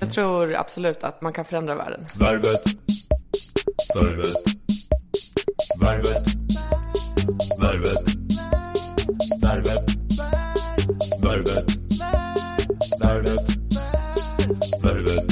Jag tror absolut att man kan förändra världen. Värvet. Värvet. Värvet. Värvet. Värvet. Värvet. Värvet. Värvet.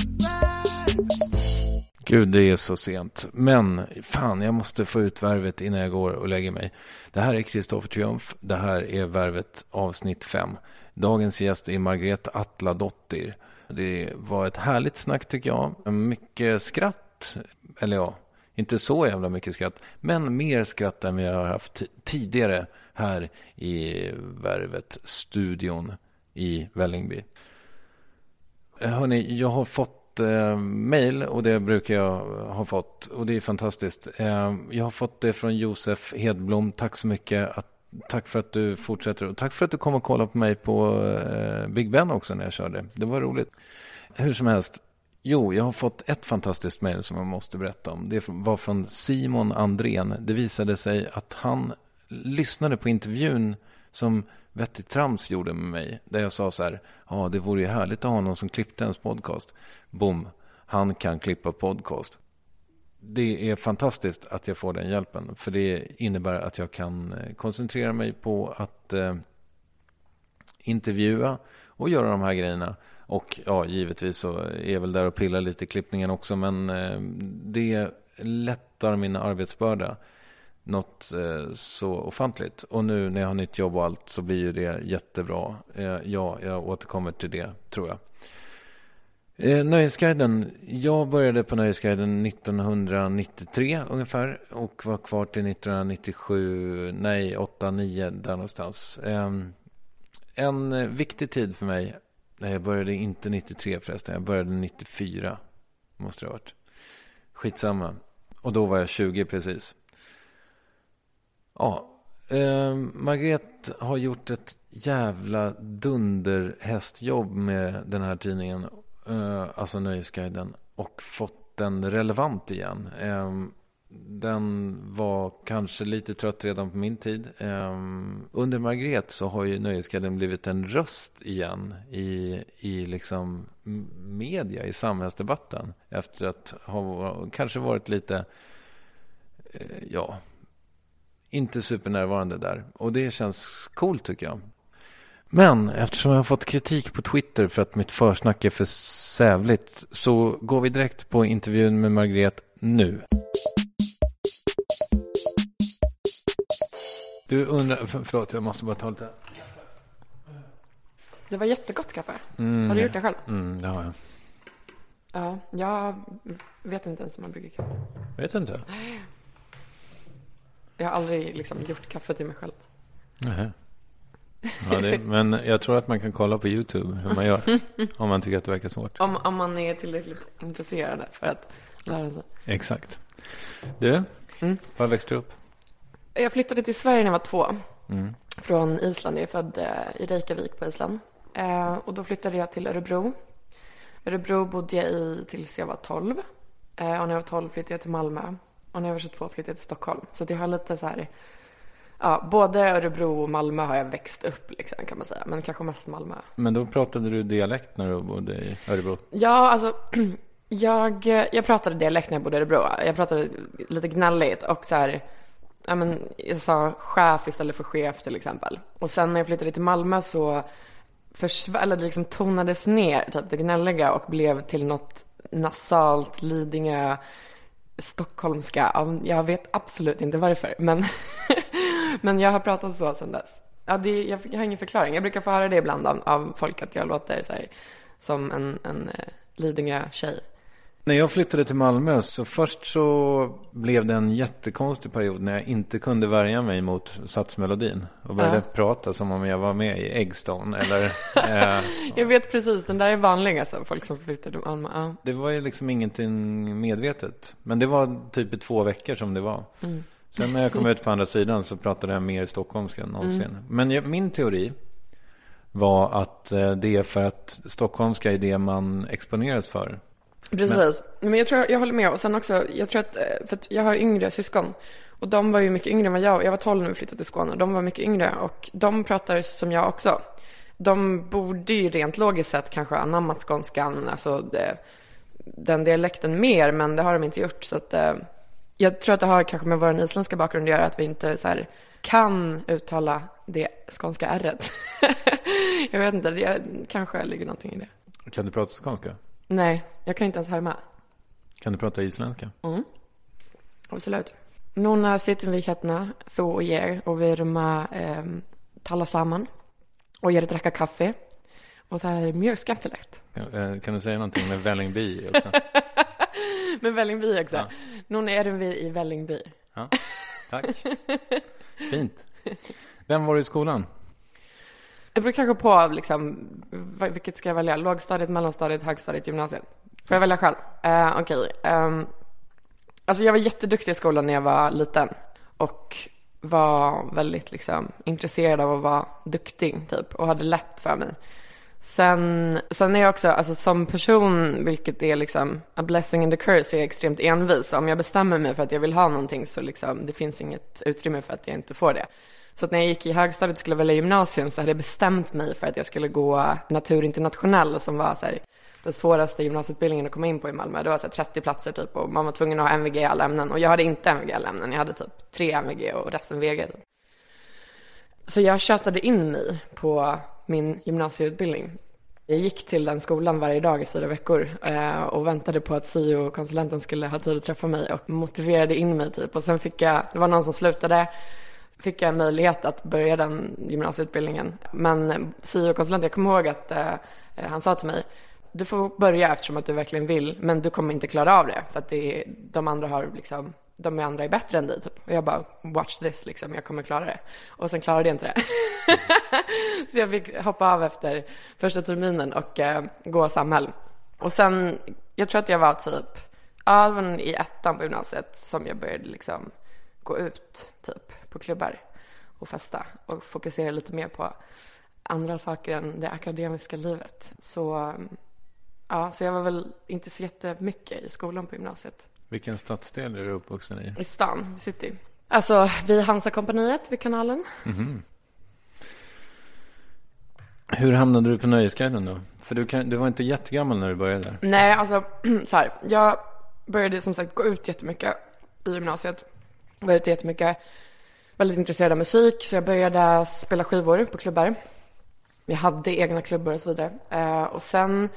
Gud, det är så sent. Men fan, jag måste få ut värvet innan jag går och lägger mig. Det här är Kristoffer Triumf. Det här är värvet avsnitt 5. Dagens gäst är Margrethe Atladottir. Det var ett härligt snack tycker jag. Mycket skratt. Eller ja, Inte så jävla mycket skratt, men mer skratt än vi har haft tidigare här i Värvet-studion i Vällingby. Hörni, jag har fått eh, mail och det brukar jag ha fått och det är fantastiskt. Eh, jag har fått det från Josef Hedblom. Tack så mycket. Att, tack för att du fortsätter och tack för att du kom och kollade på mig på eh, Big Ben också när jag körde. Det var roligt. Hur som helst. Jo, jag har fått ett fantastiskt mejl som jag måste berätta om. Det var från Simon Andrén. Det visade sig att han lyssnade på intervjun som Vettigt Trams gjorde med mig. Där jag sa så här, ja det vore ju härligt att ha någon som klippte ens podcast. Boom, han kan klippa podcast. Det är fantastiskt att jag får den hjälpen. För det innebär att jag kan eh, koncentrera mig på att eh, intervjua och göra de här grejerna. Och ja, givetvis så är jag väl där och pillar lite i klippningen också. Men eh, det lättar min arbetsbörda något eh, så ofantligt. Och nu när jag har nytt jobb och allt så blir ju det jättebra. Eh, ja, jag återkommer till det tror jag. Eh, Nöjesguiden. Jag började på Nöjesguiden 1993 ungefär och var kvar till 1997, nej 8, 9 där någonstans. Eh, en viktig tid för mig. Nej, jag började inte 93 förresten. Jag började 94. Måste det ha varit. Skitsamma. Och då var jag 20 precis. Ja, eh, Margret har gjort ett jävla dunderhästjobb med den här tidningen. Eh, alltså Nöjesguiden. Och fått den relevant igen. Eh, den var kanske lite trött redan på min tid. Eh, under Margret så har ju Nöjesguiden blivit en röst igen i, i liksom media, i samhällsdebatten. Efter att ha kanske varit lite, eh, ja, inte supernärvarande där. Och det känns coolt tycker jag. Men eftersom jag har fått kritik på Twitter för att mitt försnack är för sävligt så går vi direkt på intervjun med Margret nu. Du undrar, för, förlåt jag måste bara ta lite. Det var jättegott kaffe. Mm, har du gjort det själv? Mm, det har jag. Ja, jag vet inte ens om man brygger kaffe. Vet du inte? Jag har aldrig liksom gjort kaffe till mig själv. Nej. Ja, det, men jag tror att man kan kolla på YouTube hur man gör. om man tycker att det verkar svårt. Om, om man är tillräckligt intresserad för att lära sig. Exakt. Du, Mm. var växte du upp? Jag flyttade till Sverige när jag var två. Mm. Från Island. Jag är född eh, i Reykjavik på Island. Eh, och då flyttade jag till Örebro. Örebro bodde jag i tills jag var 12. Eh, och när jag var 12 flyttade jag till Malmö. Och när jag var 22 flyttade jag till Stockholm. Så det har lite så här, ja, både Örebro och Malmö har jag växt upp liksom, kan man säga. Men kanske mest Malmö. Men då pratade du dialekt när du bodde i Örebro? Ja, alltså jag, jag pratade dialekt när jag bodde i Örebro. Jag pratade lite gnälligt och så här, ja men jag sa chef istället för chef till exempel. Och sen när jag flyttade till Malmö så försv- eller det liksom tonades ner, typ det gnälliga och blev till något nasalt, Lidingö, stockholmska. Ja, Jag vet absolut inte varför, men, men jag har pratat så sedan dess. Ja, det, jag, jag har ingen förklaring. Jag brukar få höra det ibland av, av folk att jag låter så här, som en, en eh, Lidingö-tjej. När jag flyttade till Malmö så först så blev det en jättekonstig period när jag inte kunde värja mig mot satsmelodin och började Ja. prata som om jag var med i Eggstone eller eh, Jag vet precis, den där är vanlig alltså, folk som flyttar till Malmö. Ja. Det var ju liksom ingenting medvetet. Men det var typ i två veckor som det var. Sen när jag kom ut på andra sidan så pratade jag mer stockholmska än någonsin. Men jag, min teori var att eh, det är för att stockholmska är det man exponeras för. Precis. Men, jag tror jag håller med. Och sen också, jag tror att, eh, för att jag har yngre syskon. Och de var ju mycket yngre än vad jag Jag var 12 när vi flyttade till Skåne. Och de var mycket yngre. Och de pratar som jag också. De borde ju rent logiskt sett kanske anammat skånskan, alltså det, den dialekten mer. Men det har de inte gjort. Så att, eh, jag tror att det har kanske med vår isländska bakgrund att göra. Att vi inte så här, kan uttala det skånska r Jag vet inte, det kanske ligger någonting i det. Kan du prata skånska? Nej, jag kan inte ens härma. Kan du prata isländska? Absolut. Núna sitter vi þú og ég, og við erum að um, tala ég er að drekka kaffi og það er mjög skemmtilegt. Kan, eh, kan du säga någonting med Vällingby också? Men Vällingby också. Ja. Någon är vi i Vällingby. Ja, tack. Fint. Vem var du i skolan? Jag beror kanske på liksom, vilket ska jag välja? Lågstadiet, mellanstadiet, högstadiet, gymnasiet? Får jag välja själv? Uh, Okej. ehm, alltså jag var jätteduktig i skolan när jag var liten. Och var väldigt liksom intresserad av att vara duktig typ. Och hade lätt för mig. Sen, sen är jag också, alltså som person, vilket är liksom a blessing and a curse, är jag extremt envis. Om jag bestämmer mig för att jag vill ha någonting så liksom, det finns inget utrymme för att jag inte får det. Så att när jag gick i högstadiet och skulle välja gymnasium så hade jag bestämt mig för att jag skulle gå naturinternationell som var så här, den svåraste gymnasieutbildningen att komma in på i Malmö. Det var så här 30 platser typ och man var tvungen att ha MVG i alla ämnen. Och jag hade inte MVG i alla ämnen, jag hade typ tre MVG och resten VG. Typ. Så jag tjötade in mig på min gymnasieutbildning. Jag gick till den skolan varje dag i fyra veckor eh, och väntade på att syokonsulenten skulle ha tid att träffa mig och motiverade in mig typ. Och sen fick jag, det var någon som slutade, fick jag en möjlighet att börja den gymnasieutbildningen. Men syokonsulenten, jag kommer ihåg att eh, eh, han sa till mig, du får börja eftersom att du verkligen vill, men du kommer inte klara av det för att det är, de andra har liksom de andra är bättre än dig typ. Och jag bara, watch this liksom, jag kommer klara det. Och sen klarade jag inte det. så jag fick hoppa av efter första terminen och eh, gå samhäll. Och sen, jag tror att jag var typ, ja, det var i ettan på gymnasiet som jag började liksom gå ut typ på klubbar och festa och fokusera lite mer på andra saker än det akademiska livet. Så, ja, så jag var väl inte så jättemycket i skolan på gymnasiet. Vilken stadsdel är du uppvuxen i? I stan, city. Alltså vid Hansa-kompaniet vid kanalen. Hur hamnade du på Nöjesguiden då? För du, kan, du var inte jättegammal när du började. Nej, alltså så här. Jag började som sagt gå ut jättemycket i gymnasiet. Var ute jättemycket. Väldigt intresserad av musik, så jag började spela skivor på klubbar. Vi hade egna klubbar och så vidare. Eh, och sen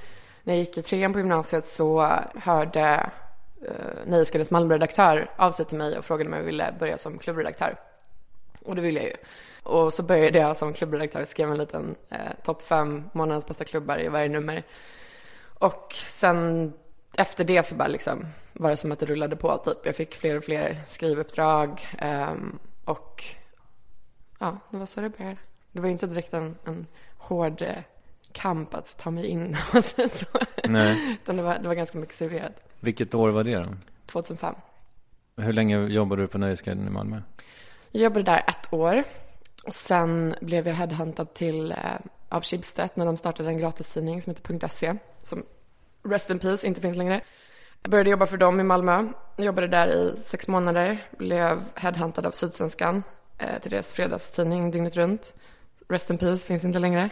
när jag gick i trean på gymnasiet så hörde eh, Nöjesguidens Malmöredaktör av sig till mig och frågade om jag ville börja som klubbredaktör. Och det ville jag ju. Och så började jag som klubbredaktör, skrev en liten eh, topp fem månadens bästa klubbar i varje nummer. Och sen efter det så bara liksom var det som att det rullade på typ. Jag fick fler och fler skrivuppdrag eh, och ja, det var så det började. Det var ju inte direkt en, en hård eh, kamp att ta mig in så. Nej. Utan det var, det var ganska mycket serverat. Vilket år var det då? 2005. Hur länge jobbade du på Nöjesguiden i Malmö? Jag jobbade där ett år. Sen blev jag headhuntad till eh, av Schibsted när de startade en gratistidning som heter .se. Som Rest in Peace inte finns längre. Jag började jobba för dem i Malmö. Jag jobbade där i sex månader. Blev headhuntad av Sydsvenskan eh, till deras fredagstidning dygnet runt. Rest in Peace finns inte längre.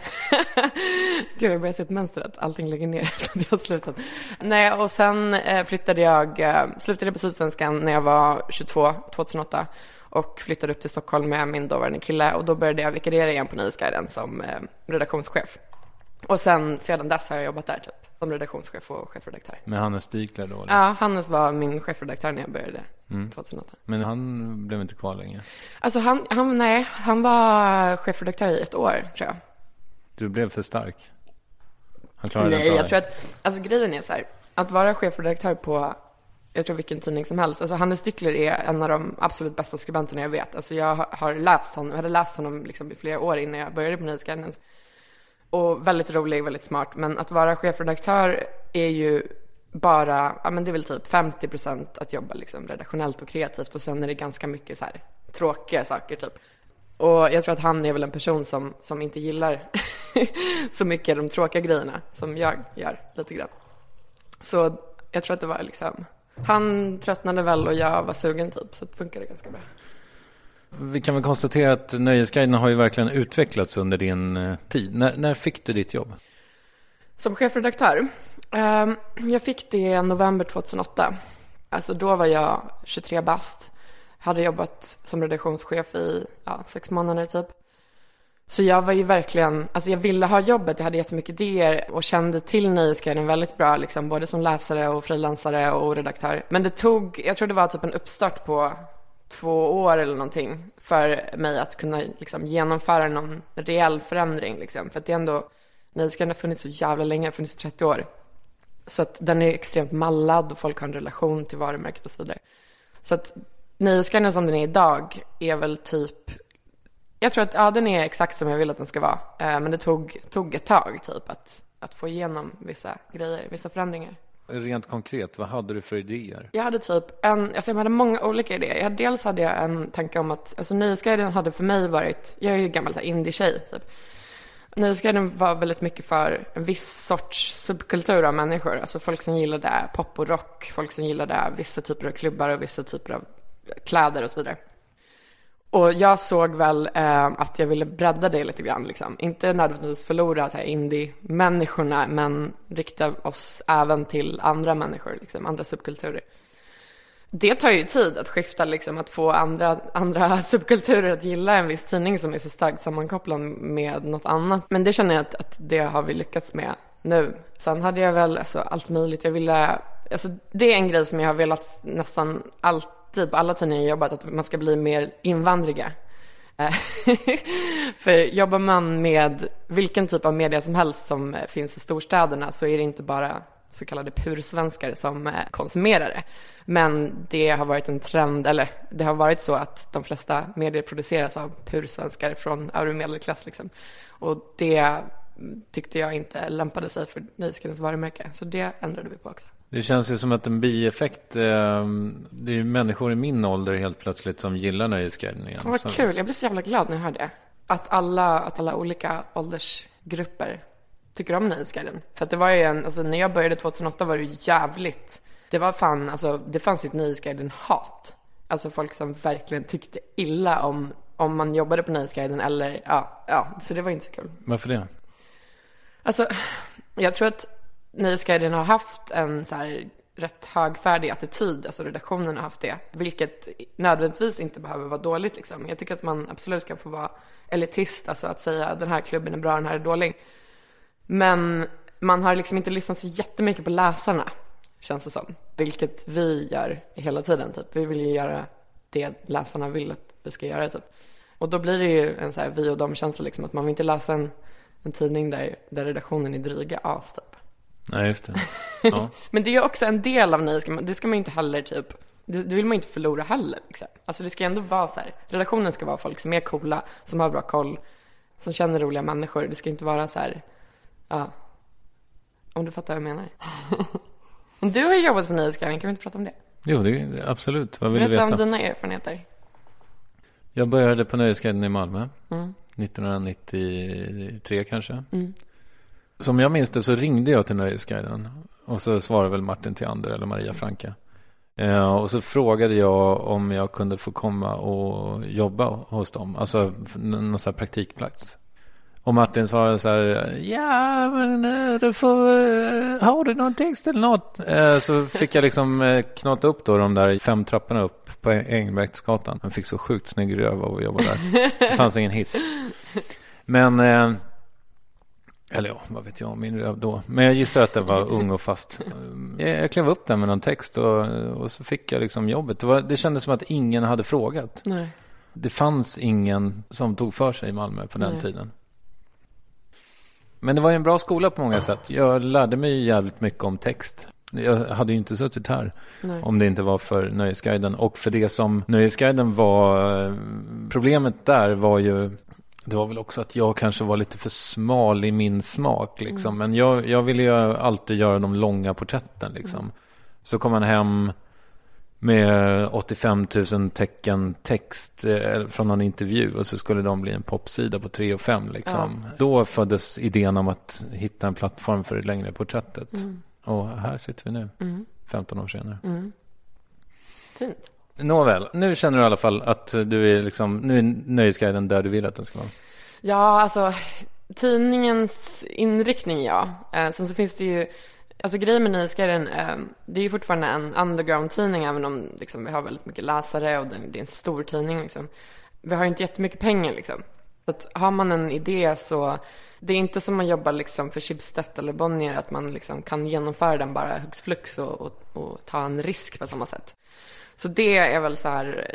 Gud, jag börjar se ett mönster att allting ligger ner efter att jag har slutat. Nej, och sen eh, flyttade jag, eh, slutade på Sydsvenskan när jag var 22, 2008 och flyttade upp till Stockholm med min dåvarande kille och då började jag vikariera igen på Nöjesguiden som eh, redaktionschef. Och sen, sedan dess har jag jobbat där typ, som redaktionschef och chefredaktör. Med Hannes Dykler då? eller? Ja, Hannes var min chefredaktör när jag började 2008. Men han blev inte kvar länge. Alltså han, han, nej, han var chefredaktör i ett år tror jag. Du blev för stark. Han klarade Nej, inte av jag tror att, alltså grejen är så här, att vara chefredaktör på, jag tror vilken tidning som helst, alltså Hannes Styckler är en av de absolut bästa skribenterna jag vet. Alltså jag har- har läst honom, jag hade läst honom liksom i flera år innan jag började på Nyhetsguiden. Och väldigt rolig, väldigt smart, men att vara chefredaktör är ju bara, ja men det är väl typ 50 procent att jobba liksom redaktionellt och kreativt och sen är det ganska mycket så här tråkiga saker typ. Och jag tror att han är väl en person som, som inte gillar så mycket de tråkiga grejerna som jag gör lite grann. Så jag tror att det var liksom, han tröttnade väl och jag var sugen typ, så det funkade ganska bra. Vi kan väl konstatera att Nöjesguiden har ju verkligen utvecklats under din eh, tid. När, när fick du ditt jobb? Som chefredaktör, ehm, jag fick det i november 2008. Alltså då var jag 23 bast, hade jobbat som redaktionschef i ja, sex månader typ. Så jag var ju verkligen, alltså jag ville ha jobbet, jag hade jättemycket idéer och kände till Nöjesguiden väldigt bra, liksom, både som läsare och frilansare och redaktör. Men det tog, jag tror det var typ en uppstart på två år eller någonting för mig att kunna liksom, genomföra någon reell förändring. Liksom. För att det är ändå, Nöjesguiden har funnits så jävla länge, funnits i 30 år. Så att den är extremt mallad och folk har en relation till varumärket och så vidare. Så att Nöjesguiden som den är idag är väl typ, jag tror att ja, den är exakt som jag vill att den ska vara. Eh, men det tog, tog ett tag typ att, att få igenom vissa grejer, vissa förändringar. Rent konkret, vad hade du för idéer? Jag hade typ en, alltså jag hade många olika idéer. Jag, dels hade jag en tanke om att, alltså Nöjesguiden hade för mig varit, jag är ju gammal indie-tjej typ. Nöjesguiden var väldigt mycket för en viss sorts subkultur av människor. Alltså folk som gillade pop och rock, folk som gillade vissa typer av klubbar och vissa typer av kläder och så vidare. Och jag såg väl eh, att jag ville bredda det lite grann. Liksom. Inte nödvändigtvis förlora så här, indie-människorna, men rikta oss även till andra människor, liksom, andra subkulturer. Det tar ju tid att skifta, liksom, att få andra, andra subkulturer att gilla en viss tidning som är så starkt sammankopplad med något annat. Men det känner jag att, att det har vi lyckats med nu. Sen hade jag väl alltså, allt möjligt. Jag ville, alltså, det är en grej som jag har velat nästan alltid på alla tidningar jag jobbat, att man ska bli mer invandriga. Eh, för jobbar man med vilken typ av media som helst som eh, finns i storstäderna så är det inte bara så kallade pursvenskar som eh, konsumerar det. Men det har varit en trend, eller det har varit så att de flesta medier produceras av pursvenskar från övre medelklass. Liksom. Och det tyckte jag inte lämpade sig för Nöjesguidens varumärke. Så det ändrade vi på också. Det känns ju som att en bieffekt, eh, det är ju människor i min ålder helt plötsligt som gillar Nöjesguiden igen. Vad kul, jag blir så jävla glad när jag hör det. Att alla, att alla olika åldersgrupper tycker om Nöjesguiden. För att det var ju en, alltså när jag började 2008 var det ju jävligt. Det var fan, alltså det fanns ett Nöjesguiden-hat. Alltså folk som verkligen tyckte illa om, om man jobbade på Nöjesguiden eller, ja, ja, så det var inte så kul. Varför det? Alltså, jag tror att Nöjesguiden har haft en så här rätt högfärdig attityd, alltså redaktionen har haft det, vilket nödvändigtvis inte behöver vara dåligt liksom. Jag tycker att man absolut kan få vara elitist, alltså att säga den här klubben är bra, den här är dålig. Men man har liksom inte lyssnat så jättemycket på läsarna, känns det som. Vilket vi gör hela tiden, typ. Vi vill ju göra det läsarna vill att vi ska göra, typ. Och då blir det ju en så här vi och dem-känsla, liksom, att man vill inte läsa en, en tidning där, där redaktionen är dryga as, typ. Nej, just det. Ja. Men det är också en del av nöjesguiden. Det ska man ju inte heller typ, det, det vill man inte förlora heller. Liksom. Alltså det ska ändå vara så här, relationen ska vara folk som är coola, som har bra koll, som känner roliga människor. Det ska inte vara så här, ja, om du fattar vad jag menar. Men du har jobbat på Nöjesguiden, kan vi inte prata om det? Jo, det är absolut. Vad vill du Berätta om veta? dina erfarenheter. Jag började på Nöjesguiden i Malmö. Mm. 1993 kanske. Mm. Som jag minns det så ringde jag till Nöjesguiden. Och så svarade väl Martin Theander eller Maria Franka. Eh, och så frågade jag om jag kunde få komma och jobba hos dem. Alltså någon sån här praktikplats. Och Martin svarade så här, ja men eh, du får, eh, har du någon text eller något? Eh, så fick jag liksom eh, knata upp då de där fem trapporna upp på e- Engelbrektsgatan. Han fick så sjukt snygg röv av att jobba där. Det fanns ingen hiss. Men, eh, eller ja, vad vet jag om min röv då. Men jag gissar att den var ung och fast. Jag, jag klev upp där med någon text och, och så fick jag liksom jobbet. Det, var, det kändes som att ingen hade frågat. Nej. Det fanns ingen som tog för sig i Malmö på den Nej. tiden. Men det var ju en bra skola på många sätt. Jag lärde mig jävligt mycket om text. Jag hade ju inte suttit här Nej. om det inte var för Nöjesguiden. Och för det som Nöjesguiden var, eh, problemet där var ju, det var väl också att jag kanske var lite för smal i min smak. Liksom. Men jag, jag ville ju alltid göra de långa porträtten. Liksom. Så kom man hem med 85 000 tecken text eh, från någon intervju och så skulle de bli en popsida på 3 och 5. Liksom. Då föddes idén om att hitta en plattform för det längre porträttet. Och här sitter vi nu, 15 år senare. Fint. Nåväl, nu känner du i alla fall att du är liksom, nu är Nöjesguiden där du vill att den ska vara. Ja, alltså tidningens inriktning, ja. Eh, sen så finns det ju, alltså grejen med Nöjesguiden, eh, det är ju fortfarande en underground-tidning även om liksom, vi har väldigt mycket läsare och den, det är en stor tidning liksom. Vi har inte jättemycket pengar liksom. Så att har man en idé så, det är inte som att jobba liksom för Schibsted eller Bonnier att man liksom kan genomföra den bara hux flux och, och, och ta en risk på samma sätt. Så det är väl så här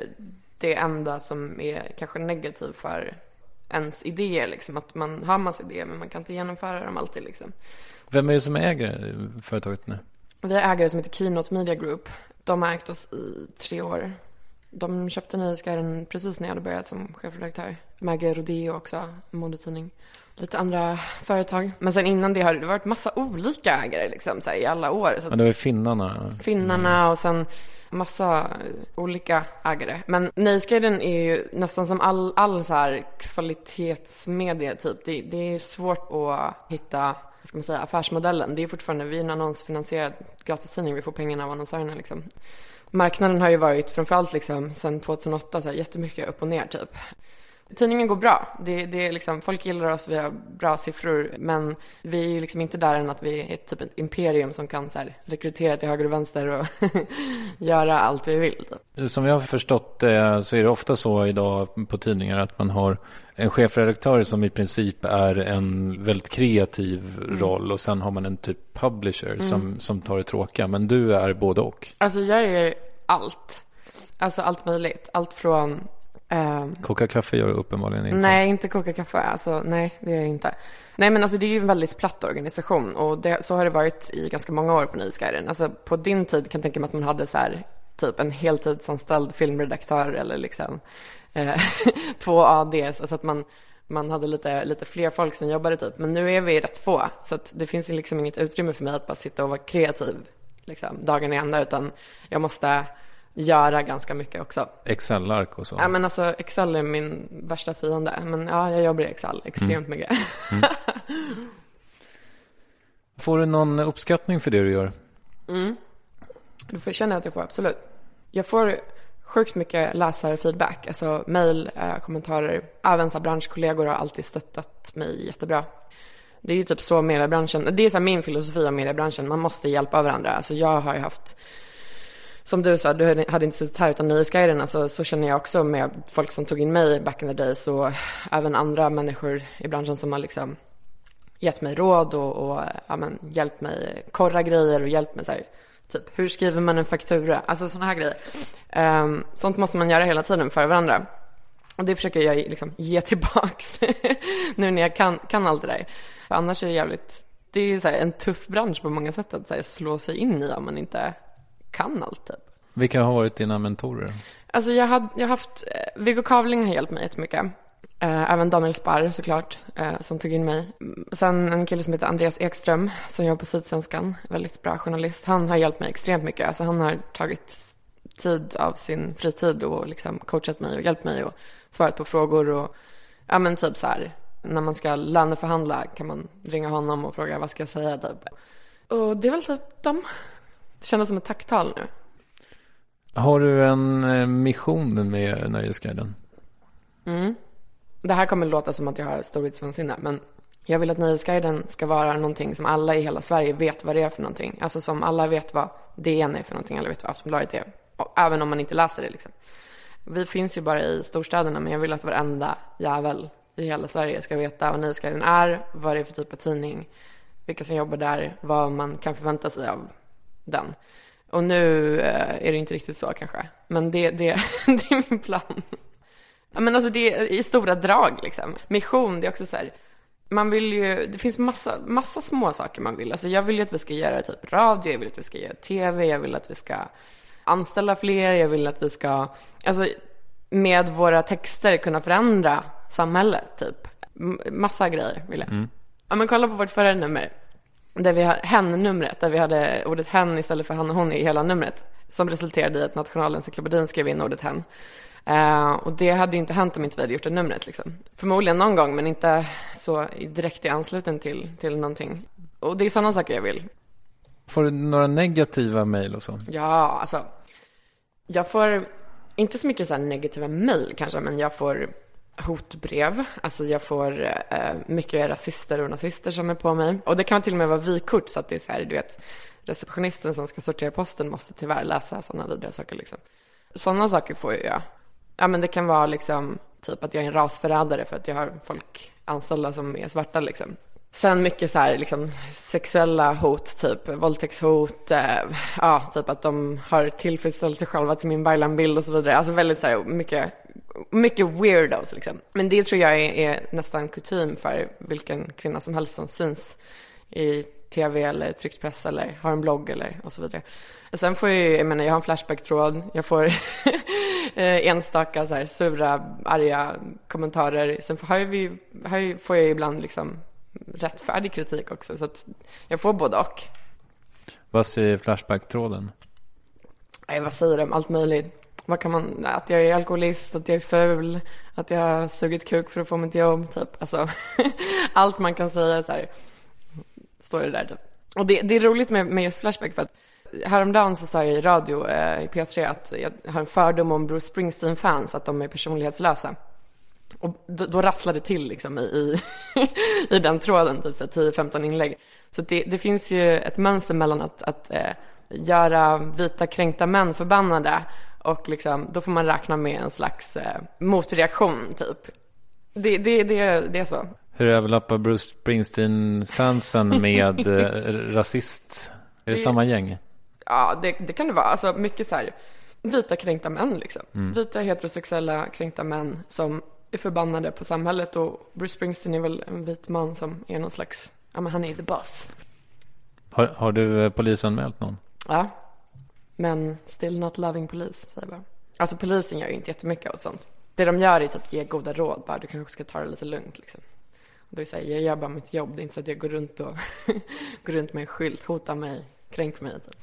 det enda som är kanske negativt för ens idéer liksom. Att man har massa idéer men man kan inte genomföra dem alltid liksom. Vem är det som äger företaget nu? Vi har ägare som heter Keynote Media Group. De har ägt oss i tre år. De köpte Nöjesguiden precis när jag hade börjat som chefredaktör. Maggie Rodeo också, en modetidning. Lite andra företag. Men sen innan det har det varit massa olika ägare liksom, så här, i alla år. Så Ja, det var finnarna. Finnarna och sen massa eh, olika ägare. Men Nöjesguiden är ju nästan som all, all så här kvalitetsmedia typ. Det, det är svårt att hitta vad ska man säga, affärsmodellen. Det är fortfarande, vi är en annonsfinansierad gratistidning, vi får pengarna av annonsörerna liksom. Marknaden har ju varit framförallt liksom sen 2008 så här, jättemycket upp och ner typ. Tidningen går bra. Det, det är liksom, folk gillar oss, vi har bra siffror. Men vi är liksom inte där än att vi är typ ett imperium som kan så här, rekrytera till höger och vänster och göra allt vi vill. Typ. Som jag har förstått det så är det ofta så idag på tidningar att man har en chefredaktör som i princip är en väldigt kreativ roll och sen har man en typ publisher som, som tar det tråkiga. Men du är både och. Alltså jag gör allt. Alltså allt möjligt. Allt från ehm, Koka kaffe gör du uppenbarligen inte. Nej, inte koka kaffe. Alltså, nej, det gör jag inte. Nej, men alltså det är ju en väldigt platt organisation och det, så har det varit i ganska många år på Nöjesguiden. Alltså på din tid kan jag tänka mig att man hade så här typ en heltidsanställd filmredaktör eller liksom eh, två ADs. Alltså att man, man hade lite, lite fler folk som jobbade typ. Men nu är vi rätt få så att det finns liksom inget utrymme för mig att bara sitta och vara kreativ liksom dagen i ända utan jag måste göra ganska mycket också. Excel-ark och så. Ja men alltså Excel är min värsta fiende. Men ja, jag jobbar i Excel extremt mycket. Får du någon uppskattning för det du gör? Då känner jag att jag får, absolut. Jag får sjukt mycket läsarfeedback, alltså mejl, eh, kommentarer. Även så branschkollegor har alltid stöttat mig jättebra. Det är ju typ så mediebranschen, det är så min filosofi om mediebranschen, man måste hjälpa varandra. Alltså jag har ju haft, som du sa, du hade inte suttit här utan Nöjesguiden, alltså så känner jag också med folk som tog in mig back in the days och även andra människor i branschen som har liksom gett mig råd och, och ja, men, hjälpt mig korra grejer och hjälpt mig så här, typ hur skriver man en faktura? Alltså sådana här grejer. Um, sånt måste man göra hela tiden för varandra. Och det försöker jag liksom ge tillbaks nu när jag kan, kan allt det där. För annars är det jävligt, det är så här en tuff bransch på många sätt att så här, slå sig in i om man inte kan allt typ. Vilka har varit dina mentorer? Alltså jag, hade, jag har haft, eh, Viggo Kavling har hjälpt mig jättemycket. Eh, även Daniel Sparr såklart, eh, som tog in mig. Mm, Sen en kille som heter Andreas Ekström, som jobbar på Sydsvenskan, väldigt bra journalist. Han har hjälpt mig extremt mycket. Alltså han har tagit tid av sin fritid och liksom coachat mig och hjälpt mig och svarat på frågor och ja men typ så här, när man ska löneförhandla kan man ringa honom och fråga vad ska jag säga typ. Och det är väl typ dem. Det kändes som ett tacktal nu. Har du en eh, mission med Nöjesguiden? Det här kommer låta som att jag har storhetsvansinne, men jag vill att Nöjesguiden ska vara någonting som alla i hela Sverige vet vad det är för någonting. Alltså som alla vet vad DN är för någonting, alla vet vad Aftonbladet är. Även om man inte läser det liksom. Vi finns ju bara i storstäderna, men jag vill att varenda jävel i hela Sverige ska veta vad Nöjesguiden är, vad det är för typ av tidning, vilka som jobbar där, vad man kan förvänta sig av den. Och nu eh, är det inte riktigt så kanske, men det, det, det är min plan. Men alltså det är i stora drag liksom. Mission, det är också så här. Man vill ju, det finns massa, massa små saker man vill. Alltså jag vill ju att vi ska göra typ radio, jag vill att vi ska göra tv, jag vill att vi ska anställa fler, jag vill att vi ska, alltså med våra texter kunna förändra samhället typ. Massa grejer vill jag. Ja men kolla på vårt förra nummer. Där vi hen-numret, där vi hade ordet hen istället för han och hon i hela numret. Som resulterade i att Nationalencyklopedin skrev in ordet hen. Eh, och det hade ju inte hänt om inte vi hade gjort det numret. Liksom. Förmodligen någon gång, men inte så direkt i anslutning till, till någonting. Och det är sådana saker jag vill. Får du några negativa mejl och så? Ja, alltså. Jag får inte så mycket så här negativa mejl kanske, men jag får hotbrev. Alltså jag får eh, mycket rasister och nazister som är på mig. Och det kan till och med vara vykort, så att det är så här, du vet, receptionisten som ska sortera posten måste tyvärr läsa sådana vidriga saker liksom. Sådana saker får ju jag. Ja, men det kan vara liksom typ att jag är en rasförrädare för att jag har folk anställda som är svarta liksom. Sen mycket så här liksom sexuella hot, typ våldtäktshot, eh, ja, typ att de har tillfredsställt sig själva till min byline-bild och så vidare. Alltså väldigt så här mycket mycket weirdos liksom. Men det tror jag är, är nästan kutym för vilken kvinna som helst som syns i tv eller tryckt press eller har en blogg eller och så vidare. Sen får jag ju, jag menar jag har en Flashback-tråd, jag får eh, enstaka så här sura, arga kommentarer. Sen får, jag, ju, får jag ibland liksom rättfärdig kritik också, så att jag får både och. Vad säger Flashback-tråden? Nej, vad säger de? Allt möjligt. Vad kan man, att jag är alkoholist, att jag är ful, att jag har sugit kuk för att få mitt jobb, typ. Alltså, allt man kan säga så här, står det där typ. Och det, det är roligt med, med just Flashback för att häromdagen så sa jag i radio eh, i P3 att jag har en fördom om Bruce Springsteen-fans, att de är personlighetslösa. Och då, då rasslade det till liksom i, i, i den tråden, typ 10-15 inlägg. Så det, det, finns ju ett mönster mellan att, att eh, göra vita kränkta män förbannade och liksom, då får man räkna med en slags eh, motreaktion typ. Det, det, det, det är så. Hur överlappar Bruce Springsteen-fansen med eh, rasist? Är det, det, samma gäng? Ja, det, det, kan det vara. Alltså mycket så här vita kränkta män liksom. Mm. Vita heterosexuella kränkta män som är förbannade på samhället och Bruce Springsteen är väl en vit man som är någon slags, ja men han är the boss. Har, har du eh, polisanmält någon? Ja, men still not loving police, säger jag bara. Alltså polisen gör ju inte jättemycket åt sånt. Det de gör är typ ge goda råd, bara du kanske ska ta det lite lugnt liksom. Då är det så här, jag gör bara mitt jobb, det är inte så att jag går runt och går runt med en skylt, Hotar mig, kränk mig typ.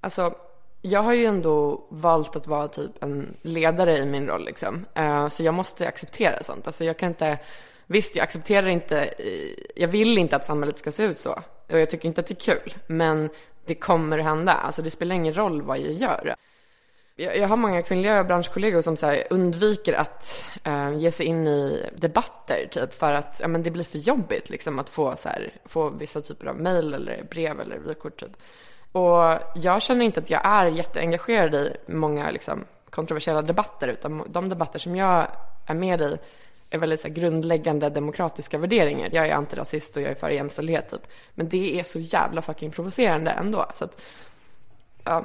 Alltså, jag har ju ändå valt att vara typ en ledare i min roll liksom. Eh, så jag måste acceptera sånt. Alltså jag kan inte, visst jag accepterar inte, eh, jag vill inte att samhället ska se ut så. Och jag tycker inte att det är kul. Men det kommer hända. Alltså det spelar ingen roll vad jag gör. Jag, jag har många kvinnliga branschkollegor som så undviker att eh, ge sig in i debatter, typ för att ja, men det blir för jobbigt liksom, att få, så här, få vissa typer av mejl eller brev eller vykort. Typ. Och jag känner inte att jag är jätteengagerad i många liksom, kontroversiella debatter, utan de debatter som jag är med i är väldigt så här, grundläggande demokratiska värderingar. Jag är antirasist och jag är för jämställdhet, typ. Men det är så jävla fucking provocerande ändå. Så att, ja,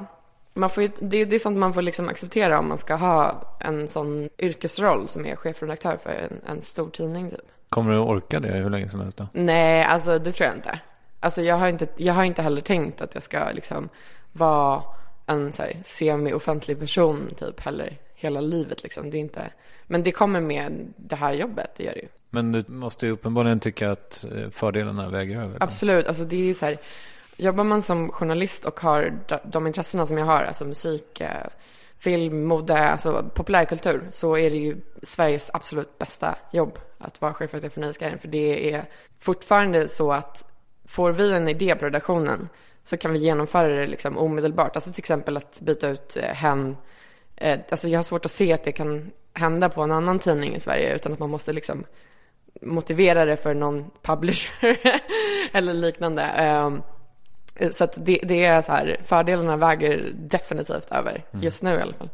man får ju, det, det är sånt man får liksom acceptera om man ska ha en sån yrkesroll som är chefredaktör för en, en stor tidning. Typ. Kommer du orka det hur länge som helst då? Nej, alltså det tror jag inte. Alltså jag har inte, jag har inte heller tänkt att jag ska liksom vara en så här semi-offentlig person typ heller hela livet liksom. Det är inte, men det kommer med det här jobbet, det gör det ju. Men du måste ju uppenbarligen tycka att eh, fördelarna väger över. Liksom. Absolut, alltså det är ju så här, jobbar man som journalist och har de intressena som jag har, alltså musik, eh, film, mode, alltså populärkultur, så är det ju Sveriges absolut bästa jobb att vara chefredaktör för Nöjesguiden. För det är fortfarande så att får vi en idé på redaktionen så kan vi genomföra det liksom omedelbart. Alltså till exempel att byta ut eh, hen. Eh, alltså jag har svårt att se att det kan hända på en annan tidning i Sverige utan att man måste liksom motivera det för någon publisher eller liknande. Ehm, så att det, det, är så här, fördelarna väger definitivt över, mm. just nu i alla fall.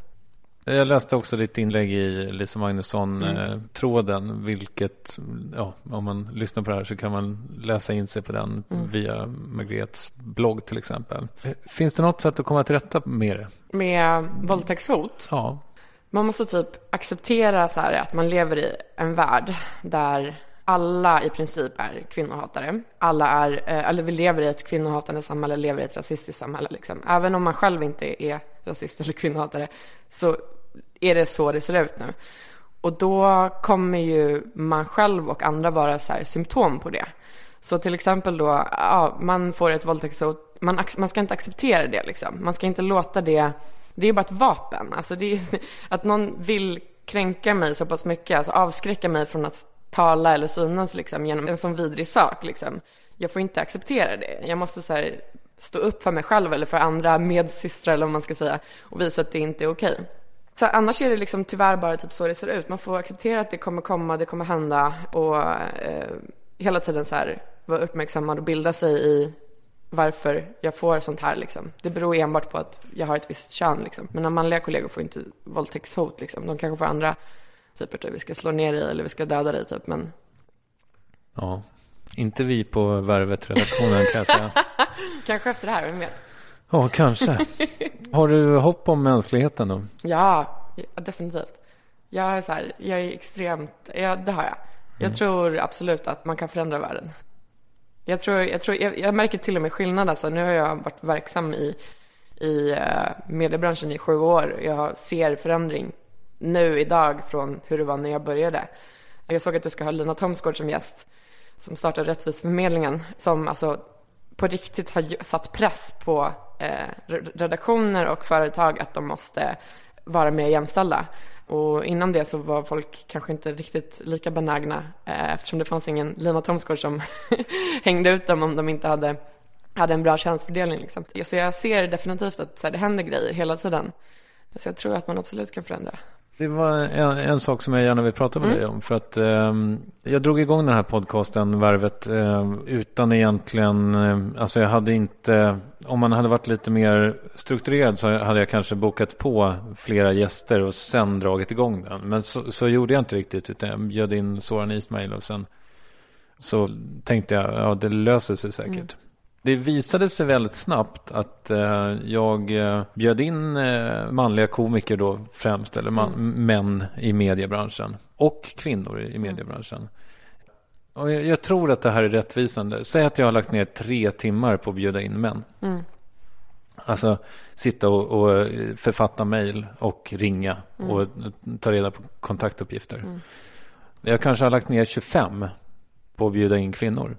Jag läste också ditt inlägg i Lisa Magnusson-tråden, mm. vilket, ja, om man lyssnar på det här så kan man läsa in sig på den mm. via Margrets blogg till exempel. Finns det något sätt att komma till rätta med det? Med våldtäktshot? Ja. Man måste typ acceptera så här att man lever i en värld där alla i princip är kvinnohatare. Alla är, eh, eller vi lever i ett kvinnohatande samhälle, lever i ett rasistiskt samhälle. Liksom. Även om man själv inte är rasist eller kvinnohatare så är det så det ser ut nu. Och då kommer ju man själv och andra vara så här symptom på det. Så till exempel då, ja, man får ett våldtäktshot, man, man ska inte acceptera det liksom. Man ska inte låta det, det är ju bara ett vapen. Alltså det är, att någon vill kränka mig så pass mycket, alltså avskräcka mig från att tala eller synas liksom genom en sån vidrig sak liksom. Jag får inte acceptera det. Jag måste så här, stå upp för mig själv eller för andra medsystrar eller vad man ska säga och visa att det inte är okej. Så annars är det liksom tyvärr bara typ så det ser ut. Man får acceptera att det kommer komma, det kommer hända och eh, hela tiden så här vara uppmärksammad och bilda sig i varför jag får sånt här liksom. Det beror enbart på att jag har ett visst kön liksom. Mina manliga kollegor får inte våldtäktshot liksom. De kanske får andra typer, typ vi ska slå ner dig eller vi ska döda dig typ, men. Ja, inte vi på Värvet-redaktionen kan jag säga. kanske efter det här, vem vet? Ja, kanske. Har du hopp om mänskligheten då? Ja, definitivt. Jag är så här, jag är extremt, ja, det har jag. Jag tror absolut att man kan förändra världen. Jag tror, jag tror, jag, jag märker till och med skillnad alltså. Nu har jag varit verksam i, i eh, mediebranschen i sju år. Jag ser förändring nu idag från hur det var när jag började. Jag såg att du ska ha Lina Thomsgård som gäst som startade Rättviseförmedlingen som alltså på riktigt har satt press på eh, redaktioner och företag att de måste vara mer jämställda. Och innan det så var folk kanske inte riktigt lika benägna eh, eftersom det fanns ingen Lina Thomsgård som hängde ut dem om de inte hade, hade en bra könsfördelning. Liksom. Så jag ser definitivt att så här, det händer grejer hela tiden. Så jag tror att man absolut kan förändra. Det var en, en, sak som jag gärna vill prata med mm. dig om. För att eh, jag drog igång den här podcasten, Värvet, eh, utan egentligen, eh, alltså jag hade inte, om man hade varit lite mer strukturerad så hade jag kanske bokat på flera gäster och sen dragit igång den. Men så, så gjorde jag inte riktigt, utan jag bjöd in Soran Ismail och sen så tänkte jag, ja det löser sig säkert. Mm. Det visade sig väldigt snabbt att eh, jag eh, bjöd in eh, manliga komiker då främst, eller man, mm. män i mediebranschen och kvinnor i mediebranschen. Och jag, jag, tror att det här är rättvisande. Säg att jag har lagt ner tre timmar på att bjuda in män. Mm. Alltså sitta och, och författa mejl och ringa mm. och ta reda på kontaktuppgifter. Mm. Jag kanske har lagt ner 25 på att bjuda in kvinnor.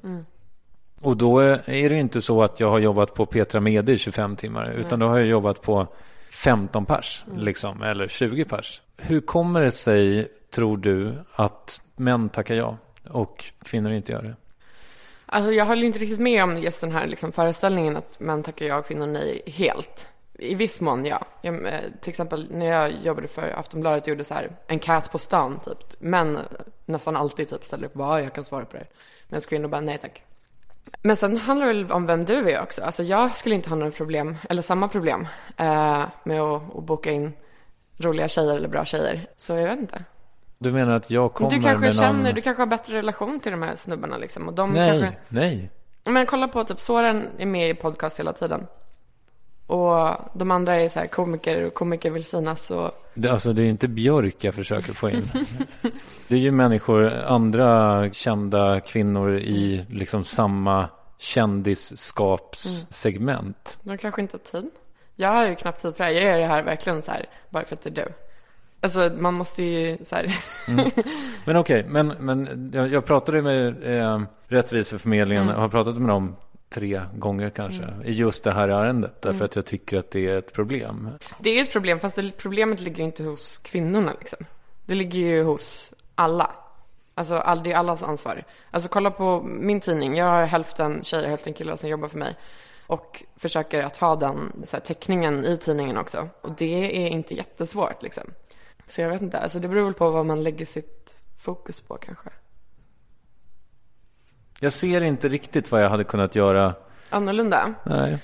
Och då är det inte så att jag har jobbat på Petra Mede i 25 timmar, utan då har jag jobbat på 15 pers, mm. liksom, eller 20 pers. Hur kommer det sig, tror du, att män tackar ja och kvinnor inte gör det? Alltså jag håller inte riktigt med om just den här liksom föreställningen att män tackar ja och kvinnor nej helt. I viss mån, ja. Jag, eh, till exempel när jag jobbade för Aftonbladet och gjorde så här en cat på stan, typ. Män nästan alltid typ ställer upp bara, jag kan svara på det. Medan kvinnor bara, nej tack. Men sen handlar det väl om vem du är också. Alltså jag skulle inte ha några problem, eller samma problem, eh, med att, att boka in roliga tjejer eller bra tjejer. Så jag vet inte. Du menar att jag kommer Du kanske med känner, någon... du kanske har bättre relation till de här snubbarna liksom. Och de nej, kanske... nej. Men kolla på typ Soren är med i podcast hela tiden. Och de andra är så här komiker och komiker vill synas och... Det, alltså det är inte Björk jag försöker få in. det är ju människor, andra kända kvinnor i liksom samma kändisskapssegment. Mm. De kanske inte har tid. Jag har ju knappt tid för det här. Jag gör det här verkligen så här bara för att det är du. Alltså man måste ju så här. mm. Men okej, okay, men, men jag, jag pratade med eh, Rättviseförmedlingen mm. och har pratat med dem tre gånger kanske mm. i just det här ärendet. Därför mm. att jag tycker att det är ett problem. Det är ett problem, fast det, problemet ligger inte hos kvinnorna liksom. Det ligger ju hos alla. Alltså det är allas ansvar. Alltså kolla på min tidning. Jag har hälften tjejer, hälften killar som jobbar för mig. Och försöker att ha den så här, teckningen i tidningen också. Och det är inte jättesvårt liksom. Så jag vet inte. Alltså det beror väl på vad man lägger sitt fokus på kanske. Jag ser inte riktigt vad jag hade kunnat göra. Annorlunda? Nej.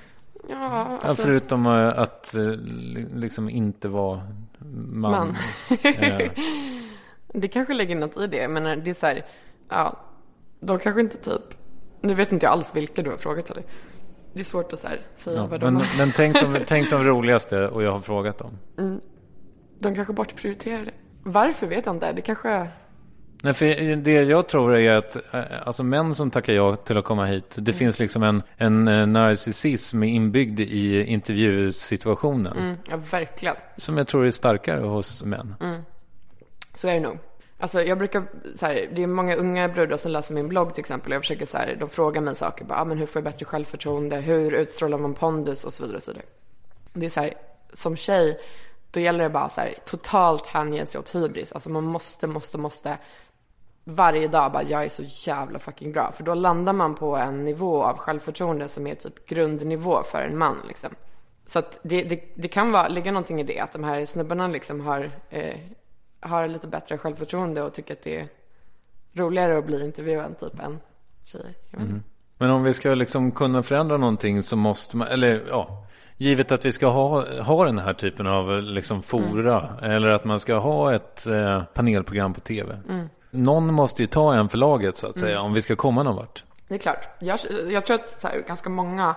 Ja, alltså... Förutom eh, att eh, liksom inte vara man. man. Det kanske ligger något i det, men det är så här, ja, de kanske inte typ, nu vet inte jag alls vilka du har frågat eller. Det är svårt att så här, säga ja, vad de men, har. Men tänk de, tänk de roligaste och jag har frågat dem. Mm. De kanske bortprioriterar det. Varför vet jag inte. Det kanske... Nej, för det jag tror är att eh, alltså män som tackar ja till att komma hit, det mm. finns liksom en, en eh, narcissism inbyggd i intervjusituationen. Mm, ja, verkligen. Som jag tror är starkare hos män. Mm. Så är det nog. Alltså jag brukar, så här, det är många unga brudar som läser min blogg till exempel. Och jag försöker så här, de frågar mig saker. Bara, ah, men hur får jag bättre självförtroende? Hur utstrålar man pondus? Och så vidare. Och så vidare. Det är så här, som tjej, då gäller det bara så här, totalt hänge sig åt hybris. Alltså man måste, måste, måste varje dag bara, jag är så jävla fucking bra. För då landar man på en nivå av självförtroende som är typ grundnivå för en man liksom. Så att det, det, det kan vara, ligga någonting i det, att de här snubbarna liksom har eh, har lite bättre självförtroende och tycker att det är roligare att bli intervjuad typ än tjejer. Mm. Men om vi ska liksom kunna förändra någonting så måste man, eller ja, givet att vi ska ha, ha den här typen av liksom fora mm. eller att man ska ha ett eh, panelprogram på tv. Mm. Någon måste ju ta en för laget så att säga mm. om vi ska komma någon vart. Det är klart. Jag, jag tror att här, ganska många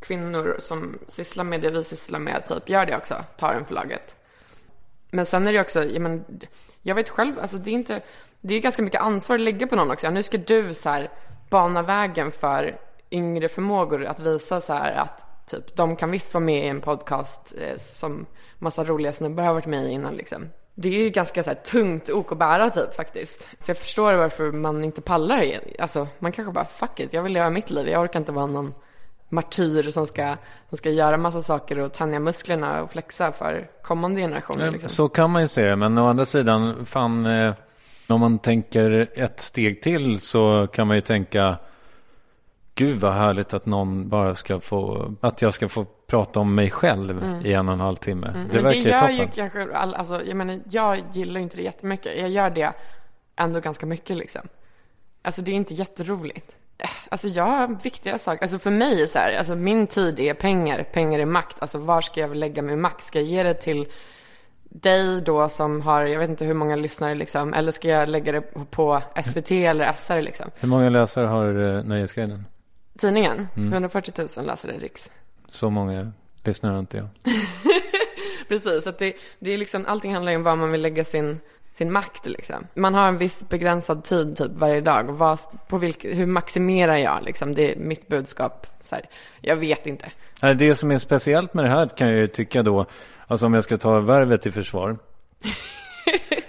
kvinnor som sysslar med det vi sysslar med typ gör det också, tar en för laget. Men sen är det också, jag, men, jag vet själv, alltså det är inte, det är ganska mycket ansvar att lägga på någon också. Nu ska du så här bana vägen för yngre förmågor att visa så här att typ de kan visst vara med i en podcast eh, som massa roliga snubbar har varit med i innan liksom. Det är ju ganska så här tungt ok att bära typ faktiskt. Så jag förstår varför man inte pallar. Alltså man kanske bara fuck it, jag vill leva mitt liv. Jag orkar inte vara någon martyr som ska, som ska göra massa saker och tänja musklerna och flexa för kommande generationer. Liksom. Så kan man ju se det, men å andra sidan, fan, eh, om man tänker ett steg till så kan man ju tänka, gud vad härligt att någon bara ska få, att jag ska få prata om mig själv i en och en halv timme. Det Mm. Men verkar det ju gör toppen. ju kanske, all, alltså, jag menar, jag gillar inte det jättemycket. Jag gör det ändå ganska mycket liksom. Alltså det är inte jätteroligt. Eh, Alltså jag har viktigare saker. Alltså för mig är så här, alltså min tid är pengar, pengar är makt. Alltså var ska jag lägga min makt? Ska jag ge det till dig då som har, jag vet inte hur många lyssnare liksom, eller ska jag lägga det på SVT eller SR liksom? Hur många läsare har uh, Nöjesguiden? Tidningen, Mm. 140 000 läsare Riks. Så många lyssnar inte jag. Precis, att det, det är liksom, allting handlar ju om var man vill lägga sin, sin makt liksom. Man har en viss begränsad tid typ varje dag. Vad, på vilk, hur maximerar jag liksom? Det är mitt budskap. Så här. Jag vet inte. Det som är speciellt med det här kan jag ju tycka då, alltså om jag ska ta värvet i försvar.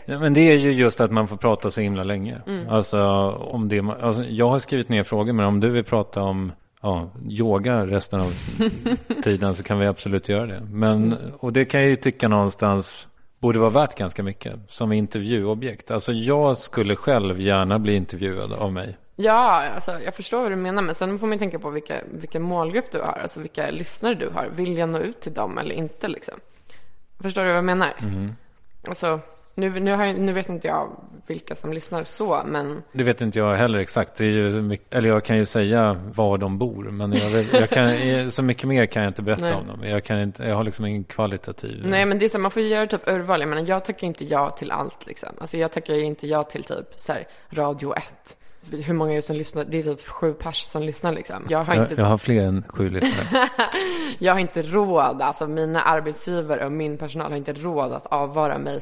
Ja, men det är ju just att man får prata så himla länge. Alltså, om det, alltså, jag har skrivit ner frågor, men om du vill prata om ja, yoga resten av tiden så kan vi absolut göra det. Men, och det kan jag ju tycka någonstans borde vara värt ganska mycket som intervjuobjekt. Alltså jag skulle själv gärna bli intervjuad av mig. Ja, alltså, jag förstår vad du menar, men sen får man ju tänka på vilka, vilken målgrupp du har, alltså vilka lyssnare du har. Vill jag nå ut till dem eller inte liksom? Förstår du vad jag menar? Alltså, nu, nu, har nu vet inte jag vilka som lyssnar så, men Det vet inte jag heller exakt. Ju eller jag kan ju säga var de bor. Men jag, jag kan, så mycket mer kan jag inte berätta Nej. om dem. Jag, kan inte, jag har liksom ingen kvalitativ. nej, men det är så, man får ju göra typ urval. Jag menar, jag tackar inte ja till allt liksom. Alltså jag tackar inte ja till typ så här, Radio 1. Hur många är det som lyssnar? Det är typ sju pers som lyssnar liksom. Jag har inte jag har fler än sju lyssnare. Jag har inte råd, alltså mina arbetsgivare och min personal har inte råd att avvara mig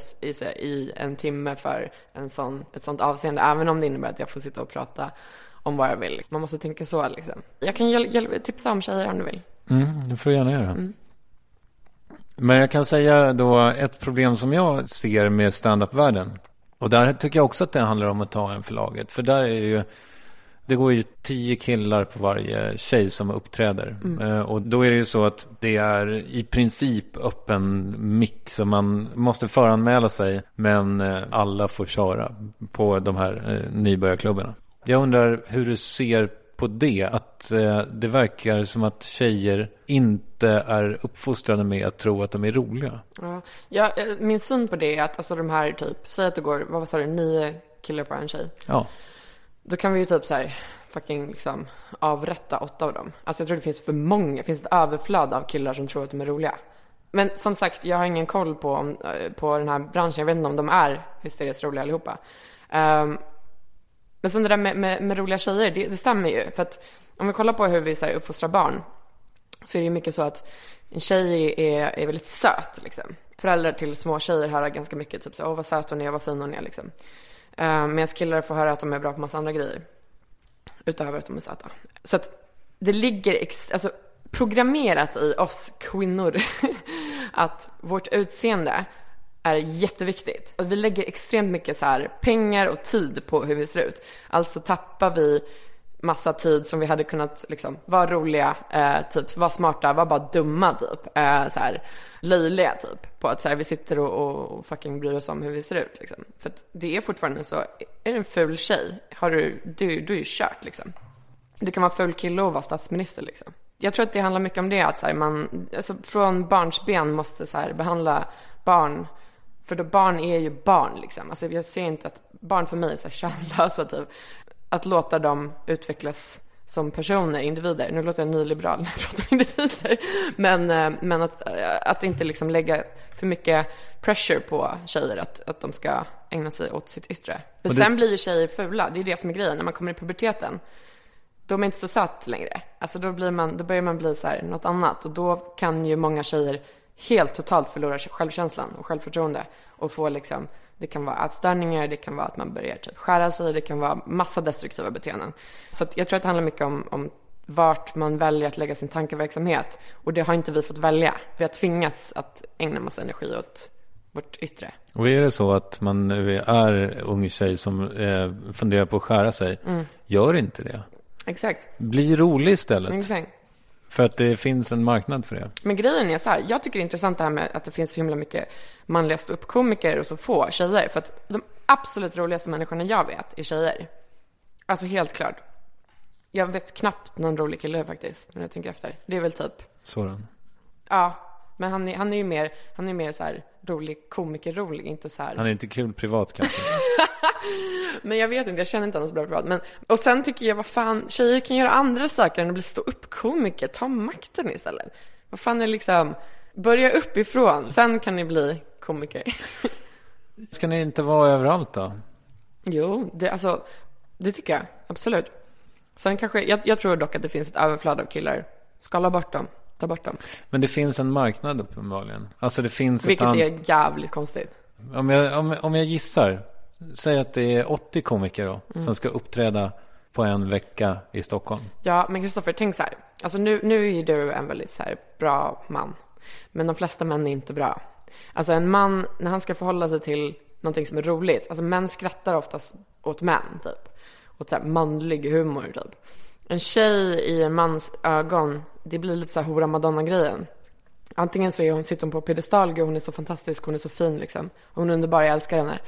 i, en timme för en sån, ett sånt avseende. Även om det innebär att jag får sitta och prata om vad jag vill. Man måste tänka så liksom. Jag kan hjäl- hjäl- tipsa om tjejer om du vill. Mm, det får du gärna göra. Men jag kan säga då ett problem som jag ser med standup-världen. Och där tycker jag också att det handlar om att ta en för laget. För där är det ju, det går ju tio killar på varje tjej som uppträder. Eh, och då är det ju så att det är i princip öppen mick. Så man måste föranmäla sig. Men eh, alla får köra på de här eh, nybörjarklubbarna. Jag undrar hur du ser på det. Att eh, det verkar som att tjejer inte är uppfostrade med att tro att de är roliga. Ja. Ja, eh, min syn på det är att alltså de här typ, säg att det går, vad sa du, nio killar på en tjej. Ja. Då kan vi ju typ så här fucking liksom avrätta åtta av dem. Alltså jag tror det finns för många, det finns ett överflöd av killar som tror att de är roliga. Men som sagt, jag har ingen koll på, eh, på den här branschen. Jag vet inte om de är hysteriskt roliga allihopa. Ehm, men sen det där med, med, med roliga tjejer, det, det stämmer ju. För att om vi kollar på hur vi så här, uppfostrar barn så är det ju mycket så att en tjej är, är väldigt söt liksom. Föräldrar till små tjejer hör ganska mycket typ så åh vad söt hon är, vad fin hon är liksom. Eh, uh, Medan killar får höra att de är bra på massa andra grejer. Utöver att de är söta. Så att det ligger ex- alltså, programmerat i oss kvinnor att vårt utseende är jätteviktigt. Och vi lägger extremt mycket så här pengar och tid på hur vi ser ut. Alltså tappar vi massa tid som vi hade kunnat liksom vara roliga, eh, typ vara smarta, vara bara dumma typ. Eh, så här löjliga typ. På att så här, vi sitter och, och, fucking bryr oss om hur vi ser ut liksom. För att det är fortfarande så, är du en ful tjej, har du, du, du är ju kört liksom. Du kan vara ful kille och vara statsminister liksom. Jag tror att det handlar mycket om det, att så här, man, alltså från barnsben måste så här, behandla barn, för då barn är ju barn liksom. Alltså jag ser inte att barn för mig är så här könlösa typ. Att låta dem utvecklas som personer, individer. Nu låter jag nyliberal när jag pratar individer. Men, eh, men att, eh, att inte liksom lägga för mycket pressure på tjejer att, att de ska ägna sig åt sitt yttre. För det- sen blir ju tjejer fula, det är det som är grejen. När man kommer i puberteten, då är man inte så söt längre. Alltså då, blir man, då börjar man bli så här något annat. Och då kan ju många tjejer helt totalt förlorar självkänslan och självförtroende och får liksom, det kan vara ätstörningar, det kan vara att man börjar typ skära sig, det kan vara massa destruktiva beteenden. Så jag tror att det handlar mycket om, om vart man väljer att lägga sin tankeverksamhet. Och det har inte vi fått välja. Vi har tvingats att ägna massa energi åt vårt yttre. Och är det så att man är ung tjej som eh, funderar på att skära sig, Mm. gör inte det. Exakt. Bli rolig istället. Exakt. För att det finns en marknad för det. Men grejen är så här, jag tycker det är intressant det här med att det finns så himla mycket manliga ståuppkomiker och så få tjejer. För att de absolut roligaste människorna jag vet är tjejer. Alltså helt klart. Jag vet knappt någon rolig kille faktiskt, när jag tänker efter. Det är väl typ, Sådan. ja, men han är, han är ju mer, han är mer så här rolig komiker-rolig, inte så här. Han är inte kul privat kanske. Men jag vet inte, jag känner inte honom så bra privat. Men, och sen tycker jag, vad fan, tjejer kan göra andra saker än att bli stå upp komiker Ta makten istället. Vad fan är liksom, börja uppifrån, sen kan ni bli komiker. Ska ni inte vara överallt då? jo, det, alltså, det tycker jag, absolut. Sen kanske, jag, jag tror dock att det finns ett överflöd av killar. Skala bort dem, ta bort dem. Men det finns en marknad uppenbarligen. Alltså det finns Vilket ett an... är jävligt konstigt. om, jag, om, om jag gissar. Säg att det är 80 komiker då. Mm. Som ska uppträda på en vecka i Stockholm. Ja, men Kristoffer, tänk så här. Alltså nu, nu är ju du en väldigt så här bra man. Men de flesta män är inte bra. Alltså en man, när han ska förhålla sig till någonting som är roligt. Alltså män skrattar oftast åt män, typ. Åt så här manlig humor, typ. En tjej i en mans ögon, det blir lite så här hora madonna-grejen. Antingen så är hon, sitter hon på piedestal, gud hon är så fantastisk, hon är så fin liksom. Hon är underbar, jag älskar henne.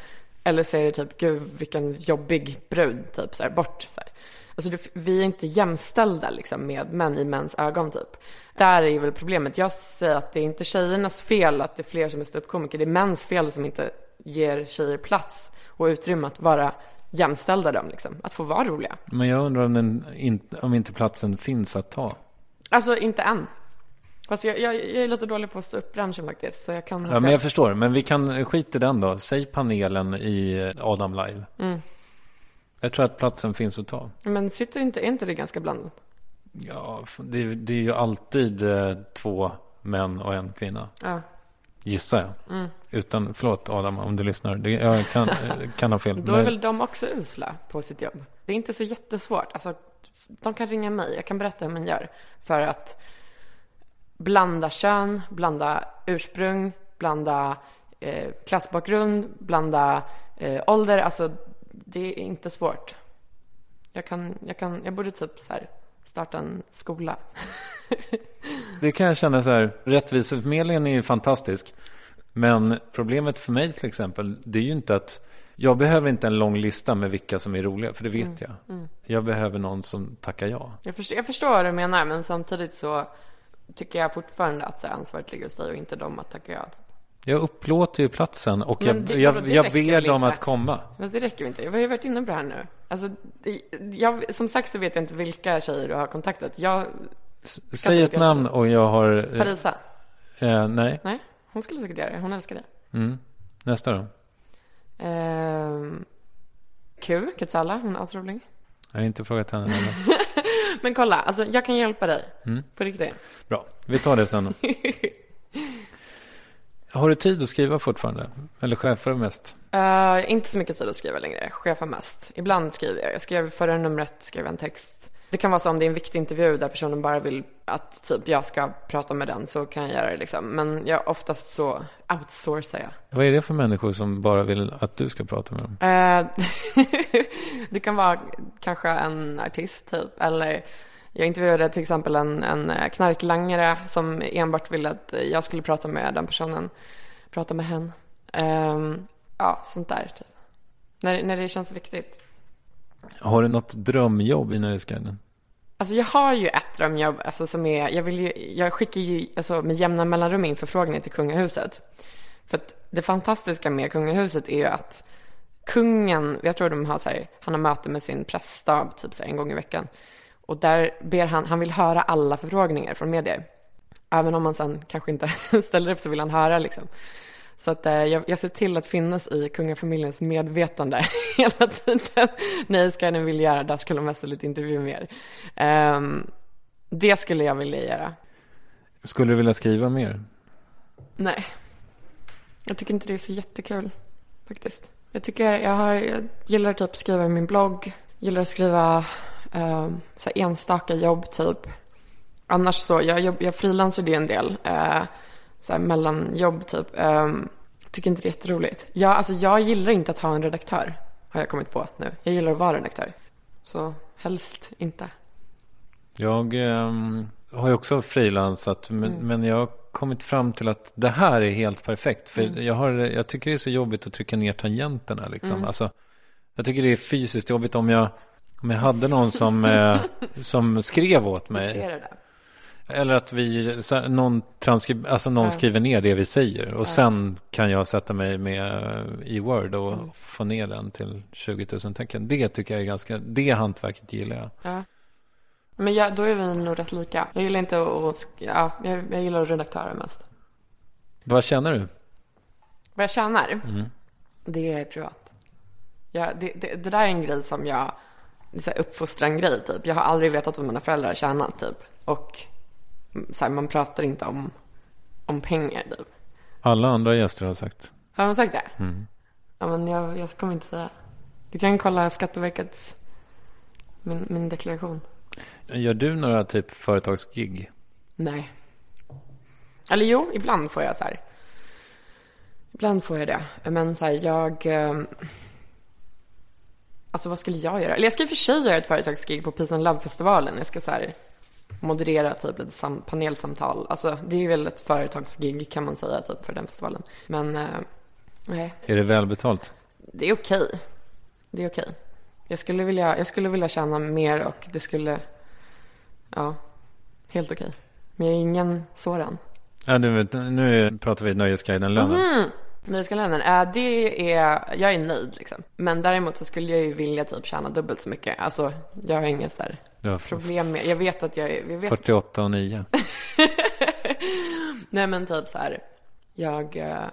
Eller så är det typ, gud vilken jobbig brud, typ så här, bort. Så här. Alltså det, vi är inte jämställda liksom med män i mäns ögon typ. Där är väl problemet. Jag säger att det är inte tjejernas fel att det är fler som är ståuppkomiker. Det är mäns fel som inte ger tjejer plats och utrymme att vara jämställda dem liksom. Att få vara roliga. Men jag undrar om, den om inte platsen finns att ta. Alltså inte än. Fast jag, jag, jag är lite dålig på att stå upp branschen faktiskt. Så jag kan Ja, men jag förstår. Men vi kan skita i den då. Säg panelen i Adam Live. Mm. Jag tror att platsen finns att ta. Men sitter inte, är inte det ganska blandat? Ja, det, det är ju alltid eh, två män och en kvinna. Ja. Gissar jag. Mm. Utan, förlåt Adam om du lyssnar. Det, jag kan, eh, kan ha fel. Då är Men- väl de också usla på sitt jobb. Det är inte så jättesvårt. Alltså, de kan ringa mig. Jag kan berätta hur man gör. För att blanda kön, blanda ursprung, blanda eh, klassbakgrund, blanda eh, ålder. Alltså, det är inte svårt. Jag, kan, jag, kan, jag borde typ så här starta en skola. Det kan jag känna så här, rättviseförmedlingen är ju fantastisk. Men problemet för mig till exempel, det är ju inte att jag behöver inte en lång lista med vilka som är roliga, för det vet Mm, jag. mm. Jag behöver någon som tackar ja. Jag förstår, jag förstår vad du menar, men samtidigt så tycker jag fortfarande att så ansvaret ligger hos dig och inte dem att tacka ja. Jag upplåter ju platsen och Men jag, det- jag, jag ber dem inte? att komma. Men det räcker inte. Jag har ju varit inne på det här nu. Alltså, jag, som sagt så vet jag inte vilka tjejer du har kontaktat. Jag, S- Säg ett namn och jag har... eh, Parisa? Eh, nej. Nej, hon skulle säkert göra det. Hon älskar dig. Mm. Nästa då? Ehm, Q, Katsala, hon är asrolig. Jag har inte frågat henne. heller. Men kolla, alltså jag kan hjälpa dig. Mm. På riktigt. Bra, vi tar det sen. Har du tid att skriva fortfarande? Eller chefar du mest? Eh, inte så mycket tid att skriva längre. Chefa mest. Ibland skriver jag. Jag skrev förra numret, skrev en text. Det kan vara så om det är en viktig intervju där personen bara vill att typ jag ska prata med den så kan jag göra det liksom. Men jag oftast så outsourcar jag. Vad är det för människor som bara vill att du ska prata med dem? Eh, det kan vara kanske en artist typ. Eller jag intervjuade till exempel en, en knarklangare som enbart ville att jag skulle prata med den personen. Prata med hen. Ehm, ja, sånt där typ. När, när det känns viktigt. Har du något drömjobb i Nöjesguiden? Alltså jag har ju ett drömjobb, alltså som är, jag vill ju, jag skickar ju alltså med jämna mellanrum in förfrågningar till kungahuset. För att det fantastiska med kungahuset är ju att kungen, jag tror de har så här, han har möte med sin pressstab typ så här, en gång i veckan. Och där ber han, han vill höra alla förfrågningar från medier. Även om man sen kanske inte ställer upp så vill han höra liksom. Så att eh, jag, jag ser till att finnas i kungafamiljens medvetande hela tiden. Nej, ska jag vill göra, lite intervju med er. Ehm, det skulle jag vilja göra. Skulle du vilja skriva mer? Nej. Jag tycker inte det är så jättekul faktiskt. Jag tycker jag, har, jag gillar typ att skriva i min blogg. Gillar att skriva eh, så enstaka jobb typ. Annars så, jag, jobb, jag frilansade ju en del. Eh, så här mellanjobb typ. Eh, tycker inte det är jätteroligt. Jag, alltså, jag gillar inte att ha en redaktör. Har jag kommit på nu. Jag gillar att vara redaktör. Så helst inte. Jag ehm, har ju också frilansat. Men, men jag har kommit fram till att det här är helt perfekt. För jag, har, jag tycker det är så jobbigt att trycka ner tangenterna. Liksom. Alltså, jag tycker det är fysiskt jobbigt om jag, om jag hade någon som, eh, som skrev åt mig. Eller att vi, någon, transkrib, alltså någon skriver ner det vi säger. Och sen kan jag sätta mig med i Word och Mm. få ner den till 20 000 tecken. Det tycker jag är ganska, det hantverket gillar jag. Ja. Men jag, då är vi nog rätt lika. Jag gillar inte att, ja, jag, jag gillar redaktörer mest. Vad känner du? Vad jag tjänar, Mm. det är privat. Ja, det, det, det där är en grej som jag, det är så här uppfostran-grej typ. Jag har aldrig vetat vad mina föräldrar har tjänat typ. Och så här, man pratar inte om, om pengar typ. Alla andra gäster har sagt. Har de sagt det? Mm. Ja, men jag, jag kommer inte säga. Du kan kolla Skatteverkets, min, min deklaration. Gör du några typ företagsgig? Nej. Eller jo, ibland får jag så här. Ibland får jag det. Men så här, jag... ehm, Alltså vad skulle jag göra? Eller jag ska i och för sig göra ett företagsgig på Peace and Love-festivalen. Jag ska så här moderera typ lite sam- panelsamtal. Alltså det är ju väl ett företagsgig kan man säga typ för den festivalen. Men eh, nej, Är det välbetalt? det är okej. Det är okej. Jag skulle vilja, jag skulle vilja tjäna mer och det skulle, ja, helt okej. Men jag är ingen sådan. Ja, du vet, nu pratar vi Nöjesguiden-lönen. Nöjeskalendern, äh, det är, jag är nöjd liksom. Men däremot så skulle jag ju vilja typ tjäna dubbelt så mycket. Alltså, jag har inget så här problem med, jag vet att jag jag vet 48 och 9. Nej men typ så här. Jag, eh,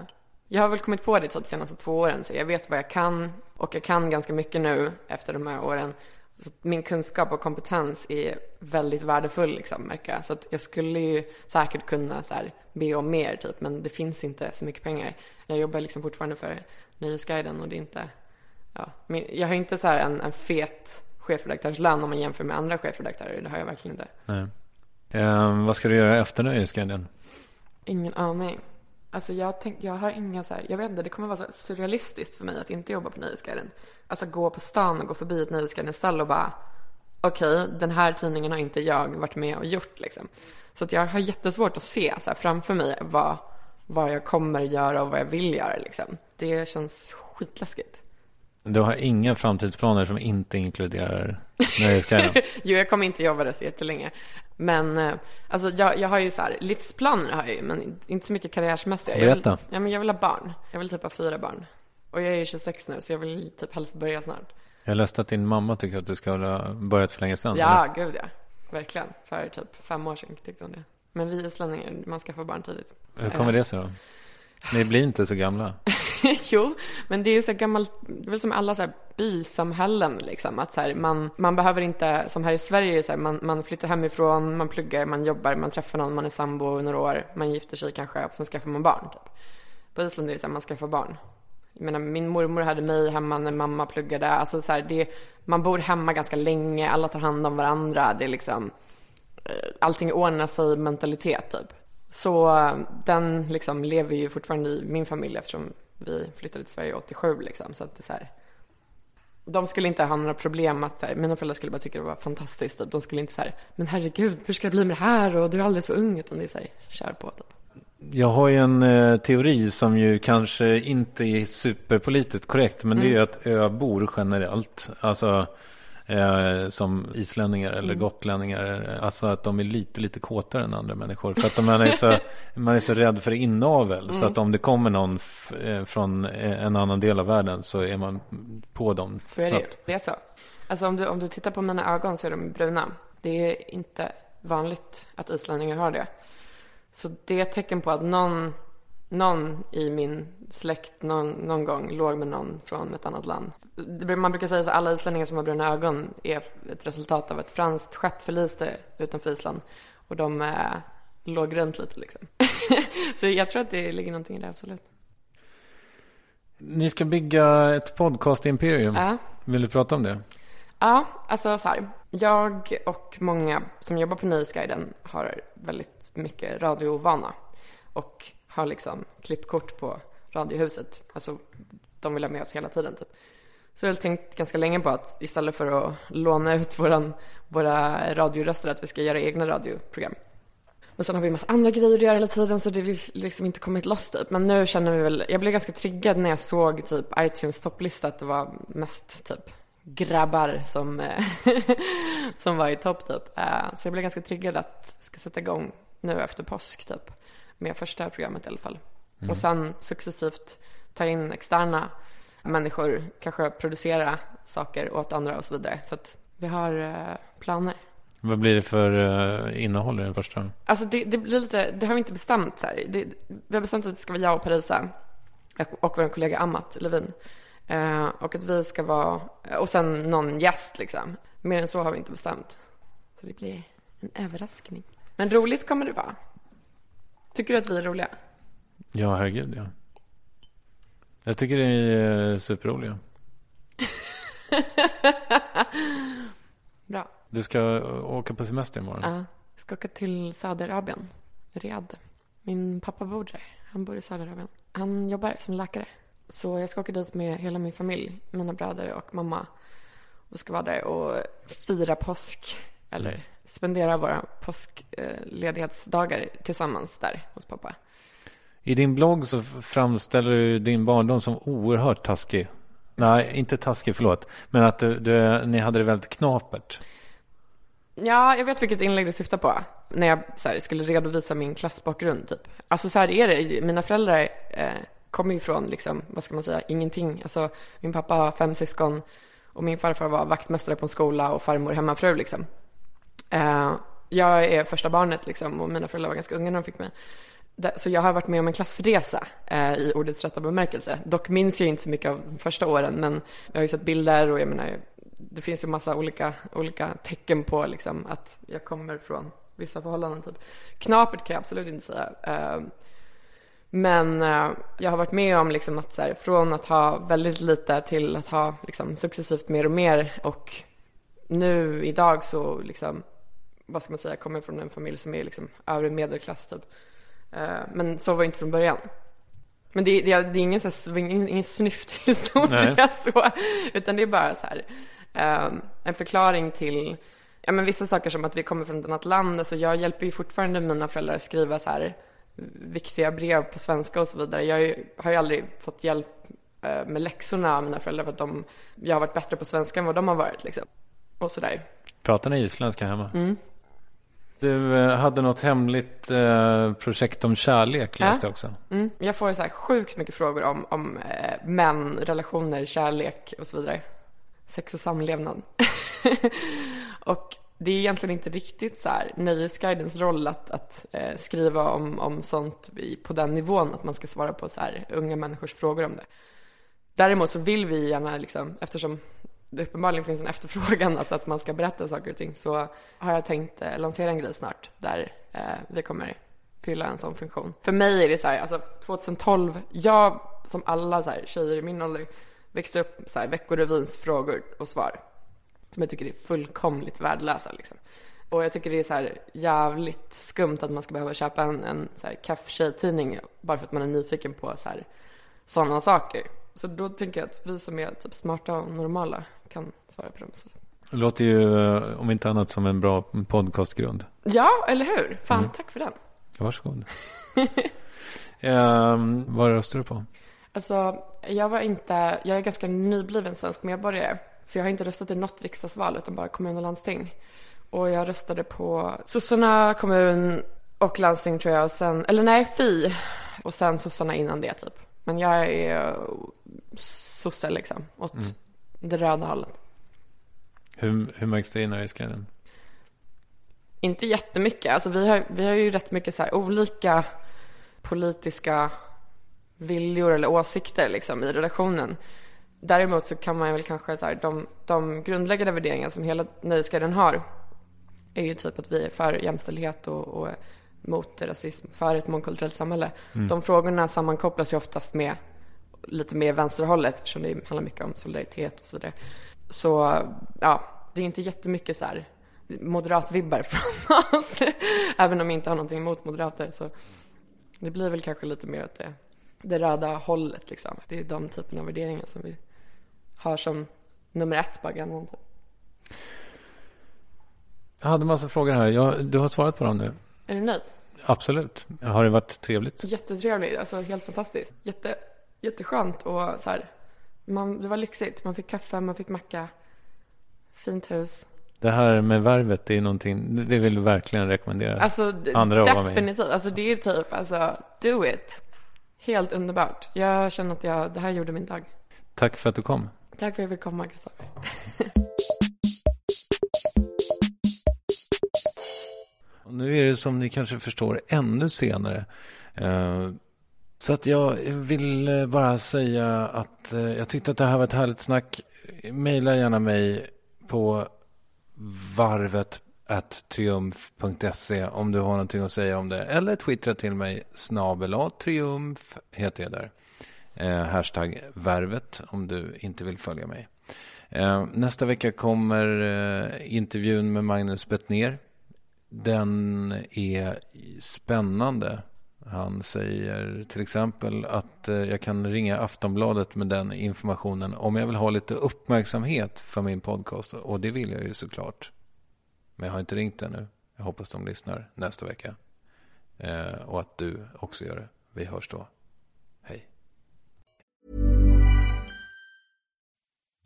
jag har väl kommit på det typ de senaste två åren. Så jag vet vad jag kan. Och jag kan ganska mycket nu efter de här åren. Så min kunskap och kompetens är väldigt värdefull liksom, märker jag. Så att jag skulle ju säkert kunna så här, be om mer typ. Men det finns inte så mycket pengar. Jag jobbar liksom fortfarande för Nöjesguiden och det är inte, ja. Men jag har inte så här en, en fet chefredaktörslön om man jämför med andra chefredaktörer. Det har jag verkligen inte. Nej. Eh, vad ska du göra efter Nöjesguiden? Ingen aning. Alltså jag, tänk, jag har inga så här, jag vet inte, det kommer vara så surrealistiskt för mig att inte jobba på Nöjesguiden. Alltså gå på stan och gå förbi ett Nöjesguiden-ställe och bara, okej, den här tidningen har inte jag varit med och gjort liksom. Så att jag har jättesvårt att se så här, framför mig vad, vad jag kommer göra och vad jag vill göra liksom. Det känns skitläskigt. Du har inga framtidsplaner som inte inkluderar Nöjesguiden? Jo, jag kommer inte jobba där så jättelänge. Men eh, alltså, jag, jag har ju så här, livsplaner har jag ju, men inte så mycket karriärsmässiga. Jag vill, Berätta. ja, men jag vill ha barn. Jag vill typ ha fyra barn. Och jag är ju 26 nu, så jag vill typ helst börja snart. Jag läste att din mamma tycker att du ska ha börjat för länge sedan. Ja, gud ja. Verkligen. För typ fem år sedan tyckte hon det. Men vi islänningar, man ska få barn tidigt. eller? Hur kommer det sig då? Ni blir inte så gamla. jo, men det är ju så gammalt, det är väl som alla så här bysamhällen liksom. Att så här, man, man behöver inte, som här i Sverige, så här, man, man flyttar hemifrån, man pluggar, man jobbar, man träffar någon, man är sambo i några år, man gifter sig kanske och sen skaffar man barn. Typ. På Island är det så här, man skaffar barn. Jag menar, min mormor hade mig hemma när mamma pluggade. Alltså så här, det, man bor hemma ganska länge, alla tar hand om varandra. Det är liksom, eh, allting ordnar sig mentalitet typ. Så eh, den liksom lever ju fortfarande i min familj eftersom vi flyttade till Sverige 87 liksom. Så att det är så här, de skulle inte ha några problem att, här, mina föräldrar skulle bara tycka det var fantastiskt. Typ. De skulle inte så här, men herregud, hur ska det bli med det här? Och du är alldeles för ung. Utan det är så här, kör på typ. Jag har ju en eh, teori som ju kanske inte är superpolitiskt korrekt. Men det är ju att öbor generellt, alltså eh, som islänningar eller gotlänningar, alltså att de är lite, lite kåtare än andra människor. För att man är så, man är så rädd för inavel. Så att om det kommer någon f- eh, från eh, en annan del av världen så är man på dem Så är det ju. Det är så. Alltså om du, om du tittar på mina ögon så är de bruna. Det är inte vanligt att islänningar har det. Så det är ett tecken på att någon, någon i min släkt någon, någon gång låg med någon från ett annat land. Man brukar säga att alla islänningar som har bruna ögon är ett resultat av ett franskt skepp förliste utanför Island. Och de eh, låg runt lite liksom. så jag tror att det ligger någonting i det, absolut. Ni ska bygga ett podcast-imperium. Ja. Vill du prata om det? Ja, alltså så här. Jag och många som jobbar på Nöjesguiden har väldigt mycket radiovana. Och har liksom klippkort på Radiohuset. Alltså, de vill ha med oss hela tiden typ. Så jag har tänkt ganska länge på att istället för att låna ut våran, våra radioröster att vi ska göra egna radioprogram. Men sen har vi en massa andra grejer att göra hela tiden så det har liksom inte kommit loss typ. Men nu känner vi väl, jag blev ganska triggad när jag såg typ iTunes topplista att det var mest typ grabbar som, som var i topp typ. Eh, Så jag blev ganska triggad att ska sätta igång nu efter påsk typ. Med första programmet i alla fall. Och sen successivt ta in externa människor, kanske producera saker åt andra och så vidare. Så att vi har eh, planer. Vad blir det för eh, innehåll i den första? Alltså det, det blir lite, det har vi inte bestämt så här. Det, vi har bestämt att det ska vara jag och Parisa och, och vår kollega Amat Levin. Eh, och att vi ska vara, och sen någon gäst liksom. Mer än så har vi inte bestämt. Så det blir en överraskning. Men roligt kommer det vara. Tycker du att vi är roliga? Ja, herregud ja. Jag tycker det är superroliga. Bra. Du ska åka på semester imorgon. Ja, jag ska åka till Saudiarabien, Riyadh. Min pappa bor där. Han bor i Saudiarabien. Han jobbar som läkare. Så jag ska åka dit med hela min familj, mina bröder och mamma. Och ska vara där och fira påsk. Eller spendera våra påskledighetsdagar tillsammans där hos pappa. I din blogg så framställer du din barndom som oerhört taskig. Nej, inte taskig, förlåt. Men att du, du, ni hade det väldigt knapert. Ja, jag vet vilket inlägg du syftar på. När jag så här, skulle redovisa min klassbakgrund, typ. Alltså så här är det. Mina föräldrar eh, kommer ju från, liksom, vad ska man säga, ingenting. Alltså, min pappa har fem syskon och min farfar var vaktmästare på en skola och farmor hemmafru, liksom. Eh, jag är första barnet, liksom, och mina föräldrar var ganska unga när de fick mig. Så jag har varit med om en klassresa eh, i ordets rätta bemärkelse. Dock minns jag inte så mycket av de första åren, men jag har ju sett bilder och jag menar, det finns ju massa olika, olika tecken på liksom, att jag kommer från vissa förhållanden. Typ. Knapert kan jag absolut inte säga. Eh, men eh, jag har varit med om liksom att så här, från att ha väldigt lite till att ha liksom, successivt mer och mer. Och nu idag så, liksom, vad ska man säga, kommer från en familj som är liksom, övre medelklass. Typ. Eh, men så var det inte från början. Men det, det, det är ingen, så här, ingen, ingen snyfthistoria Nej. så, utan det är bara så här, eh, en förklaring till ja, men vissa saker som att vi kommer från ett annat land. Alltså jag hjälper ju fortfarande mina föräldrar att skriva så här viktiga brev på svenska och så vidare. Jag har ju, aldrig fått hjälp eh, med läxorna av mina föräldrar för att de, jag har varit bättre på svenska än vad de har varit liksom. Och sådär. Pratar ni isländska hemma? Du eh, hade något hemligt eh, projekt om kärlek, läste jag också. Mm. Jag får så här sjukt mycket frågor om, om eh, män, relationer, kärlek och så vidare. Sex och samlevnad. och det är egentligen inte riktigt så här Nöjesguidens roll att, att eh, skriva om, om sånt på den nivån, att man ska svara på så här unga människors frågor om det. Däremot så vill vi gärna, liksom, eftersom det uppenbarligen finns en efterfrågan att, att man ska berätta saker och ting, så har jag tänkt eh, lansera en grej snart där eh, vi kommer fylla en sån funktion. För mig är det så här, alltså 2012, jag som alla så här, tjejer i min ålder växte upp så här, Veckorevyns frågor och svar. Som jag tycker är fullkomligt värdelösa liksom. Och jag tycker det är så här jävligt skumt att man ska behöva köpa en, en så här kaff-tjejtidning bara för att man är nyfiken på så här sådana saker. Så då tänker jag att vi som är typ smarta och normala kan svara på dem. Det låter ju, eh, om inte annat, som en bra podcastgrund. Ja, eller hur? Fan, tack för den. Varsågod. um, vad röstar du på? Alltså, jag var inte, jag är ganska nybliven svensk medborgare. Så jag har inte röstat i något riksdagsval utan bara kommun och landsting. Och jag röstade på sossarna, kommun och landsting tror jag. Och sen, eller nej, Fi. Och sen sossarna innan det typ. Men jag är sosse liksom. Åt det röda hållet. Hur, hur märks det i Nöjesguiden? Inte jättemycket. Alltså vi har, vi har ju rätt mycket så olika politiska viljor eller åsikter liksom i redaktionen. Däremot så kan man väl kanske så här, de, de grundläggande värderingar som hela Nöjesguiden har är ju typ att vi är för jämställdhet och, och mot rasism, för ett mångkulturellt samhälle. De frågorna sammankopplas ju oftast med lite mer vänsterhållet eftersom det handlar mycket om solidaritet och så vidare. Så ja, det är inte jättemycket så här moderatvibbar från oss. Även om jag inte har någonting emot moderater så det blir väl kanske lite mer åt det, det röda hållet liksom. Det är de typerna av värderingar som vi har som nummer ett på agendan. Typ. Jag hade en massa frågor här. Jag, du har svarat på dem nu. Är du nöjd? Absolut. Har det varit trevligt? Jättetrevligt, alltså helt fantastiskt. Jätte, jätteskönt och så här, man, det var lyxigt. Man fick kaffe, man fick macka, fint hus. Det här med värvet, det är någonting, det vill du verkligen rekommendera Alltså andra att vara med definitivt, alltså det är typ, alltså do it. Helt underbart. Jag känner att jag, det här gjorde min dag. Tack för att du kom. Tack för att jag fick komma, Kristoffer. Nu är det som ni kanske förstår ännu senare. Så att jag vill eh, bara säga att eh, jag tyckte att det här var ett härligt snack. Maila gärna mig på varvet triumf.se om du har någonting att säga om det. Eller twittra till mig snabel triumf heter jag där. Eh, hashtag värvet om du inte vill följa mig. Eh, nästa vecka kommer eh, intervjun med Magnus Bettner. Den är spännande. Han säger till exempel att eh, jag kan ringa Aftonbladet med den informationen om jag vill ha lite uppmärksamhet för min podcast. Och det vill jag ju såklart. Men jag har inte ringt ännu. Jag hoppas de lyssnar nästa vecka. Eh, och att du också gör det. Vi hörs då.